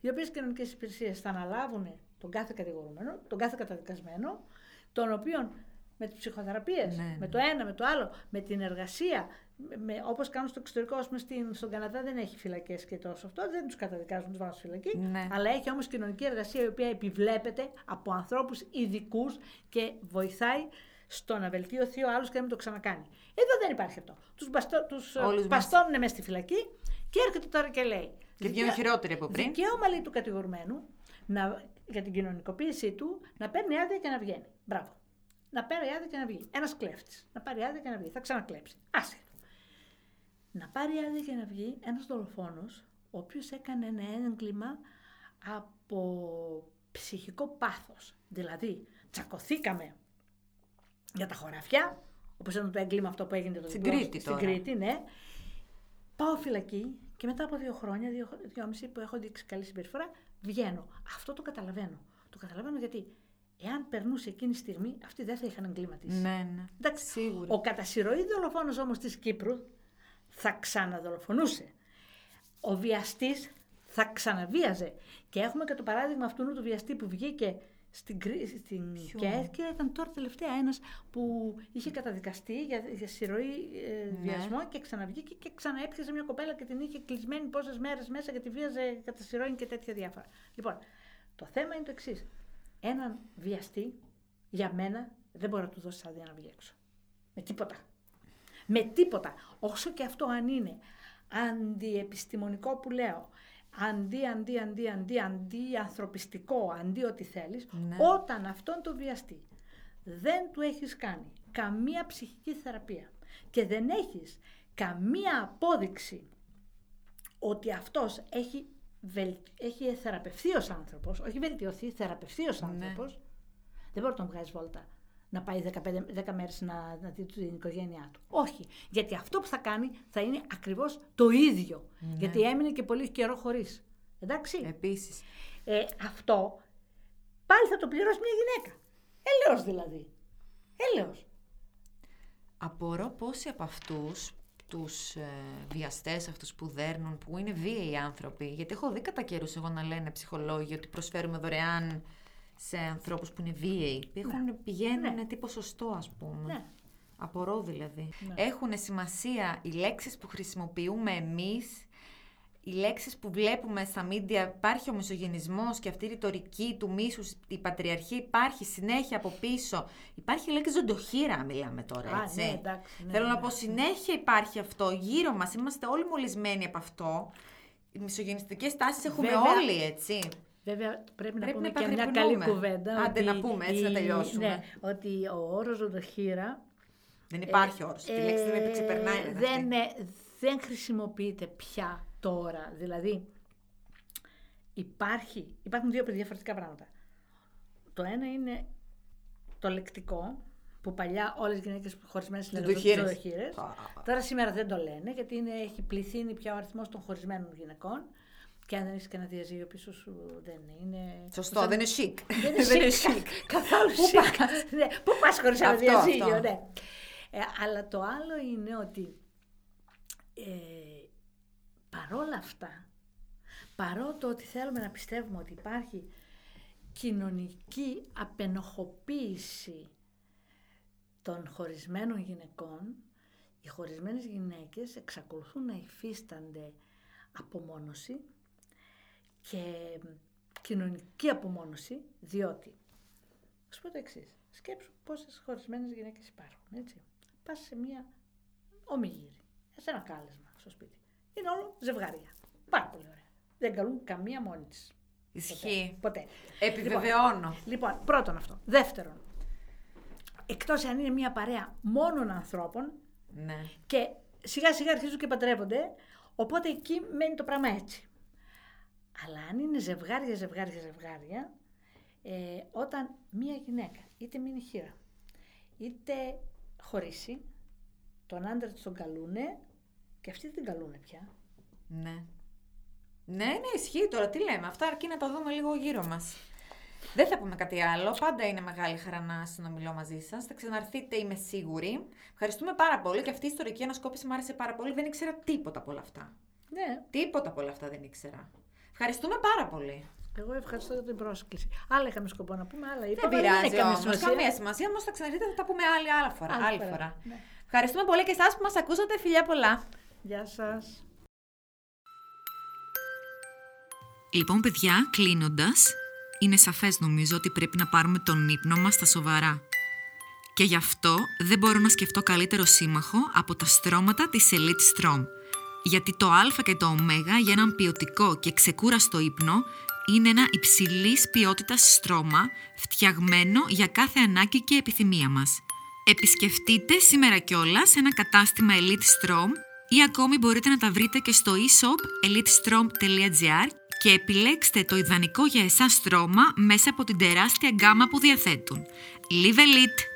οι οποίες κοινωνικές υπηρεσίες θα αναλάβουν τον κάθε κατηγορούμενο, τον κάθε καταδικασμένο, τον οποίον με τις ψυχοθεραπείες, Ναι, ναι. με το ένα, με το άλλο, με την εργασία, με, με- όπως κάνουν στο εξωτερικό, ας πούμε, στην, στον Καναδά δεν έχει φυλακές και τόσο αυτό, δεν τους καταδικάζουν, τους βάζουν στη φυλακή, Ναι. αλλά έχει όμως κοινωνική εργασία η οποία επιβλέπεται από ανθρώπους ειδικούς και βοηθάει στο να βελτιωθεί ο άλλος και να μην το ξανακάνει. Εδώ δεν υπάρχει αυτό. Τους, μπαστώ, τους ε, Όλους μας. παστώνουν μέσα στη φυλακή και έρχεται τώρα και λέει. Και βγαίνουν δικαίω- χειρότεροι από πριν. Δικαίωμα λέει του κατηγορουμένου να, για την κοινωνικοποίησή του να παίρνει άδεια και να βγαίνει. Μπράβο. Να παίρνει άδεια και να βγει. Ένας κλέφτης. Να πάρει άδεια και να βγει. Θα ξανακλέψει. Άσχετο. Να πάρει άδεια και να βγει ένας δολοφόνος, ο οποίος έκανε ένα έγκλημα από ψυχικό πάθος. Δηλαδή, τσακωθήκαμε για τα χωράφια, όπως ήταν το έγκλημα αυτό που έγινε το Στην διπλό- Κρήτη στην τώρα. Κρήτη, ναι. Πάω φυλακή και μετά από δύο χρόνια, δύο, δυόμιση που έχω δείξει καλή συμπεριφορά, βγαίνω. Αυτό το καταλαβαίνω. Το καταλαβαίνω γιατί εάν περνούσε εκείνη τη στιγμή, αυτοί δεν θα είχαν εγκληματίσει. Ναι, ναι. Εντάξει, Σίγουρα. Ο κατασυρωή δολοφόνος όμως της Κύπρου θα ξαναδολοφονούσε. Ο βιαστής θα ξαναβίαζε. Και έχουμε και το παράδειγμα αυτού του βιαστή που βγήκε στην, Κρή- στην Ποιο; ΚΕΘ και ήταν τώρα τελευταία ένας που είχε καταδικαστεί για, για συρροή ε, Ναι. βιασμό και ξαναβγήκε και ξαναέπιασε μια κοπέλα και την είχε κλεισμένη πόσες μέρες μέσα γιατί βίαζε κατά συρροή και τέτοια διάφορα. Λοιπόν, το θέμα είναι το εξής. Έναν βιαστή, για μένα, δεν μπορεί να του δώσει άδεια να βγει έξω. Με τίποτα. Με τίποτα. Όσο και αυτό αν είναι αντιεπιστημονικό που λέω, αντί, αντί, αντί, αντί, αντί ανθρωπιστικό, αντί ό,τι θέλεις, Ναι. όταν αυτόν τον βιαστή δεν του έχεις κάνει καμία ψυχική θεραπεία και δεν έχεις καμία απόδειξη ότι αυτός έχει, βελ... έχει θεραπευθεί ως άνθρωπος, όχι βελτιωθεί, θεραπευθεί ως Ναι. άνθρωπος, δεν μπορεί να τον βγάζει βόλτα να πάει 15, 10 μέρες να, να δει την οικογένειά του. Όχι, γιατί αυτό που θα κάνει θα είναι ακριβώς το ίδιο. Γιατί έμεινε και πολύ καιρό χωρίς. Εντάξει. Επίσης. Ε, αυτό πάλι θα το πληρώσει μια γυναίκα. Έλεος δηλαδή. Έλεος. Απορώ πόσοι από αυτούς τους ε, βιαστές αυτούς που δέρνουν, που είναι βίαιοι άνθρωποι, γιατί έχω δει κατά καιρούς εγώ να λένε ψυχολόγοι ότι προσφέρουμε δωρεάν σε ανθρώπους που είναι βίαιοι. Έχουν, πηγαίνουν Ναι. τι ποσοστό ας πούμε. Ναι. Απορώ δηλαδή. Έχουν σημασία οι λέξεις που χρησιμοποιούμε εμείς, οι λέξεις που βλέπουμε στα μίντια, υπάρχει ο μισογενισμός και αυτή η ρητορική του μίσους, η πατριαρχία υπάρχει συνέχεια από πίσω. Υπάρχει η λέξη ζωντοχύρα, μιλάμε τώρα, Α, έτσι. ναι, εντάξει, ναι, Θέλω να ναι, πω, ναι. συνέχεια υπάρχει αυτό γύρω μας, είμαστε όλοι μολυσμένοι από αυτό. Οι μισογενιστικές τάσεις έχουμε Βέβαια. όλοι, έτσι. Βέβαια, πρέπει, να Πρέπει πούμε να και μια καλή επαγρυπνούμε. κουβέντα. Άντε ότι να πούμε, έτσι να η- τελειώσουμε. Ναι, ότι ο όρος ζωντοχύρα Δεν υπάρχει όρος. Τη λέξη δεν ξεπερνάει. ε, βέβαια δεν, αυτή. ε, δεν χρησιμοποιείται πια τώρα. Δηλαδή, υπάρχει, υπάρχουν δύο διαφορετικά πράγματα. Το ένα είναι το λεκτικό, που παλιά όλες οι γυναίκες χωρισμένες λένε Ζωντοχύρες. ζωντοχύρες. Α. Τώρα σήμερα δεν το λένε, γιατί είναι, έχει πληθύνει πια ο αριθμός των χωρισμένων γυναικών. Και αν δεν έχεις και ένα διαζύγιο πίσω σου, δεν είναι. Σωστό, *laughs* δεν είναι chic. Δεν είναι chic. *laughs* Καθόλου Πού chic. πας, *laughs* ναι, πού πας χωρίς ένα Αυτό, διαζύγιο, αυτό. ναι. Ε, αλλά το άλλο είναι ότι ε, παρόλα αυτά, παρότι ότι θέλουμε να πιστεύουμε ότι υπάρχει κοινωνική απενοχοποίηση των χωρισμένων γυναικών, οι χωρισμένες γυναίκες εξακολουθούν να υφίστανται απομόνωση και κοινωνική απομόνωση, διότι σου πω το εξής. Σκέψου πόσες χωρισμένες γυναίκες υπάρχουν. Έτσι. Πας σε μια ομιγύρη, σε ένα κάλεσμα στο σπίτι. Είναι όλο ζευγάρια. Πάρα πολύ ωραία. Δεν καλούν καμία μόνη της. Ισχύει. Ποτέ. Επιβεβαιώνω. Λοιπόν, πρώτον αυτό. Δεύτερον, εκτός αν είναι μια παρέα μόνων ανθρώπων Ναι. και σιγά σιγά αρχίζουν και παντρεύονται, οπότε εκεί μένει το πράγμα έτσι. Αλλά αν είναι ζευγάρια, ζευγάρια, ζευγάρια, ε, όταν μία γυναίκα είτε μείνει χείρα, είτε χωρίσει, τον άντρα της τον καλούνε και αυτοί δεν την καλούνε πια. Ναι. Ναι, ναι, ισχύει τώρα. Τι λέμε. Αυτά αρκεί να τα δούμε λίγο γύρω μας. Δεν θα πούμε κάτι άλλο. Πάντα είναι μεγάλη χαρά να συνομιλώ μαζί σας. Θα ξαναρθείτε, είμαι σίγουρη. Ευχαριστούμε πάρα πολύ και αυτή η ιστορική ανασκόπηση μου άρεσε πάρα πολύ. Δεν ήξερα τίποτα από όλα αυτά. Ναι, Τίποτα από όλα αυτά δεν ήξερα. Ευχαριστούμε πάρα πολύ. εγώ ευχαριστώ για την πρόσκληση. Άλλα είχαμε σκοπό να πούμε, άλλα Δεν είπαμε. πειράζει έχει καμία όμως. σημασία. Καμία σημασία. Όμως θα ξαναρθείτε, θα τα πούμε άλλη, άλλη φορά. Άλλη Άλλη φορά, φορά. ναι. Ευχαριστούμε πολύ και εσάς που μας ακούσατε. Φιλιά πολλά. Γεια σας. Λοιπόν, παιδιά, κλείνοντας, είναι σαφές νομίζω ότι πρέπει να πάρουμε τον ύπνο μας στα σοβαρά. Και γι' αυτό δεν μπορώ να σκεφτώ καλύτερο σύμμαχο από τα στρώματα της Elite Strom. Γιατί το Α και το Ω για έναν ποιοτικό και ξεκούραστο ύπνο είναι ένα υψηλής ποιότητας στρώμα φτιαγμένο για κάθε ανάγκη και επιθυμία μας. Επισκεφτείτε σήμερα κιόλας ένα κατάστημα Elite Strom ή ακόμη μπορείτε να τα βρείτε και στο e-shop elitestrom.gr και επιλέξτε το ιδανικό για εσάς στρώμα μέσα από την τεράστια γκάμα που διαθέτουν. Live Elite!